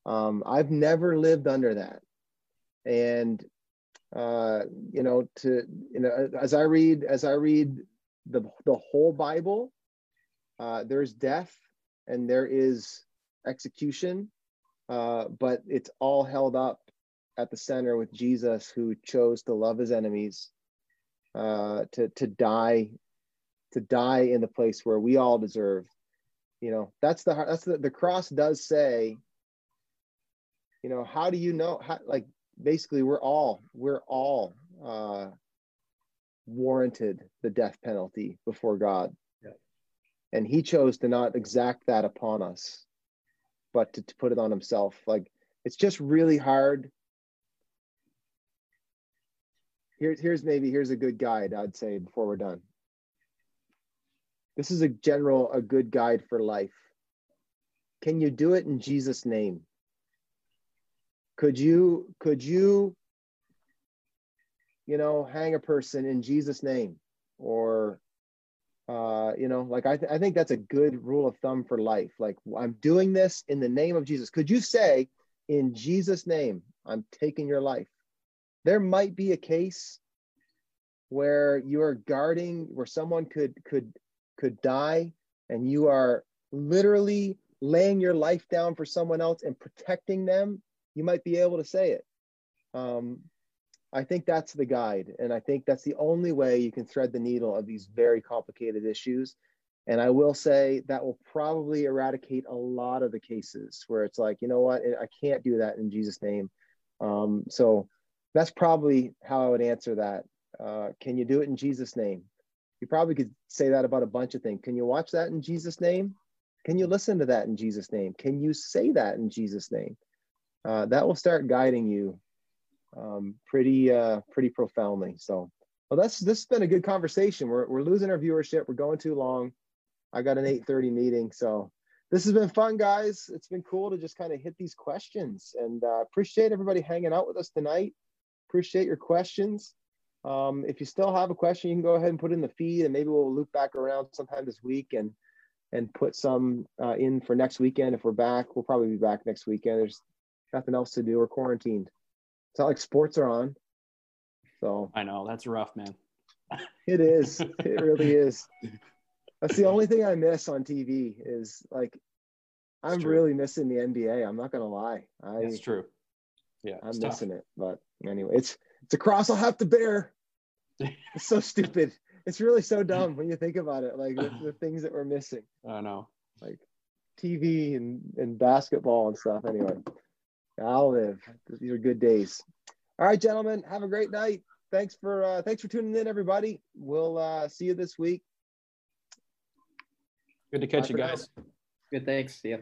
Um, I've never lived under that. And uh, you know, to you know, as I read as I read the the whole Bible, uh, there's death and there is execution, uh, but it's all held up at the center with Jesus, who chose to love his enemies, uh, to to die, to die in the place where we all deserve. You know, that's the that's the the cross does say. You know, how do you know? How like basically we're all we're all uh, warranted the death penalty before God. Yeah. And he chose to not exact that upon us, but to, to put it on himself. Like it's just really hard. Here's here's maybe here's a good guide, I'd say, before we're done. This is a general, a good guide for life. Can you do it in Jesus' name? could you could you you know hang a person in jesus name or uh you know like i, th- I think that's a good rule of thumb for life like i'm doing this in the name of jesus could you say in jesus name i'm taking your life there might be a case where you are guarding where someone could could could die and you are literally laying your life down for someone else and protecting them you might be able to say it. Um, I think that's the guide. And I think that's the only way you can thread the needle of these very complicated issues. And I will say that will probably eradicate a lot of the cases where it's like, you know what, I can't do that in Jesus' name. Um, so that's probably how I would answer that. Uh, can you do it in Jesus' name? You probably could say that about a bunch of things. Can you watch that in Jesus' name? Can you listen to that in Jesus' name? Can you say that in Jesus' name? uh, that will start guiding you um, pretty uh, pretty profoundly. So, well, that's this has been a good conversation. We're we're losing our viewership. We're going too long. I got an 8:30 meeting, so this has been fun, guys. It's been cool to just kind of hit these questions, and uh, appreciate everybody hanging out with us tonight. Appreciate your questions. Um, if you still have a question, you can go ahead and put in the feed, and maybe we'll loop back around sometime this week and and put some uh, in for next weekend. If we're back, we'll probably be back next weekend. There's nothing else to do. We're quarantined. It's not like sports are on. So I know that's rough, man. it is. It really is. That's the only thing I miss on TV is like I'm really missing the NBA. I'm not gonna lie. I, That's true. Yeah, I'm missing tough. it. But anyway, it's it's a cross I'll have to bear. It's so stupid. It's really so dumb when you think about it. Like the, the things that we're missing. I know. Like TV and, and basketball and stuff. Anyway, I'll live. These are good days. All right, gentlemen. Have a great night. Thanks for uh, thanks for tuning in, everybody. We'll uh, see you this week. Good to catch Bye you guys. Now. Good. Thanks. See ya.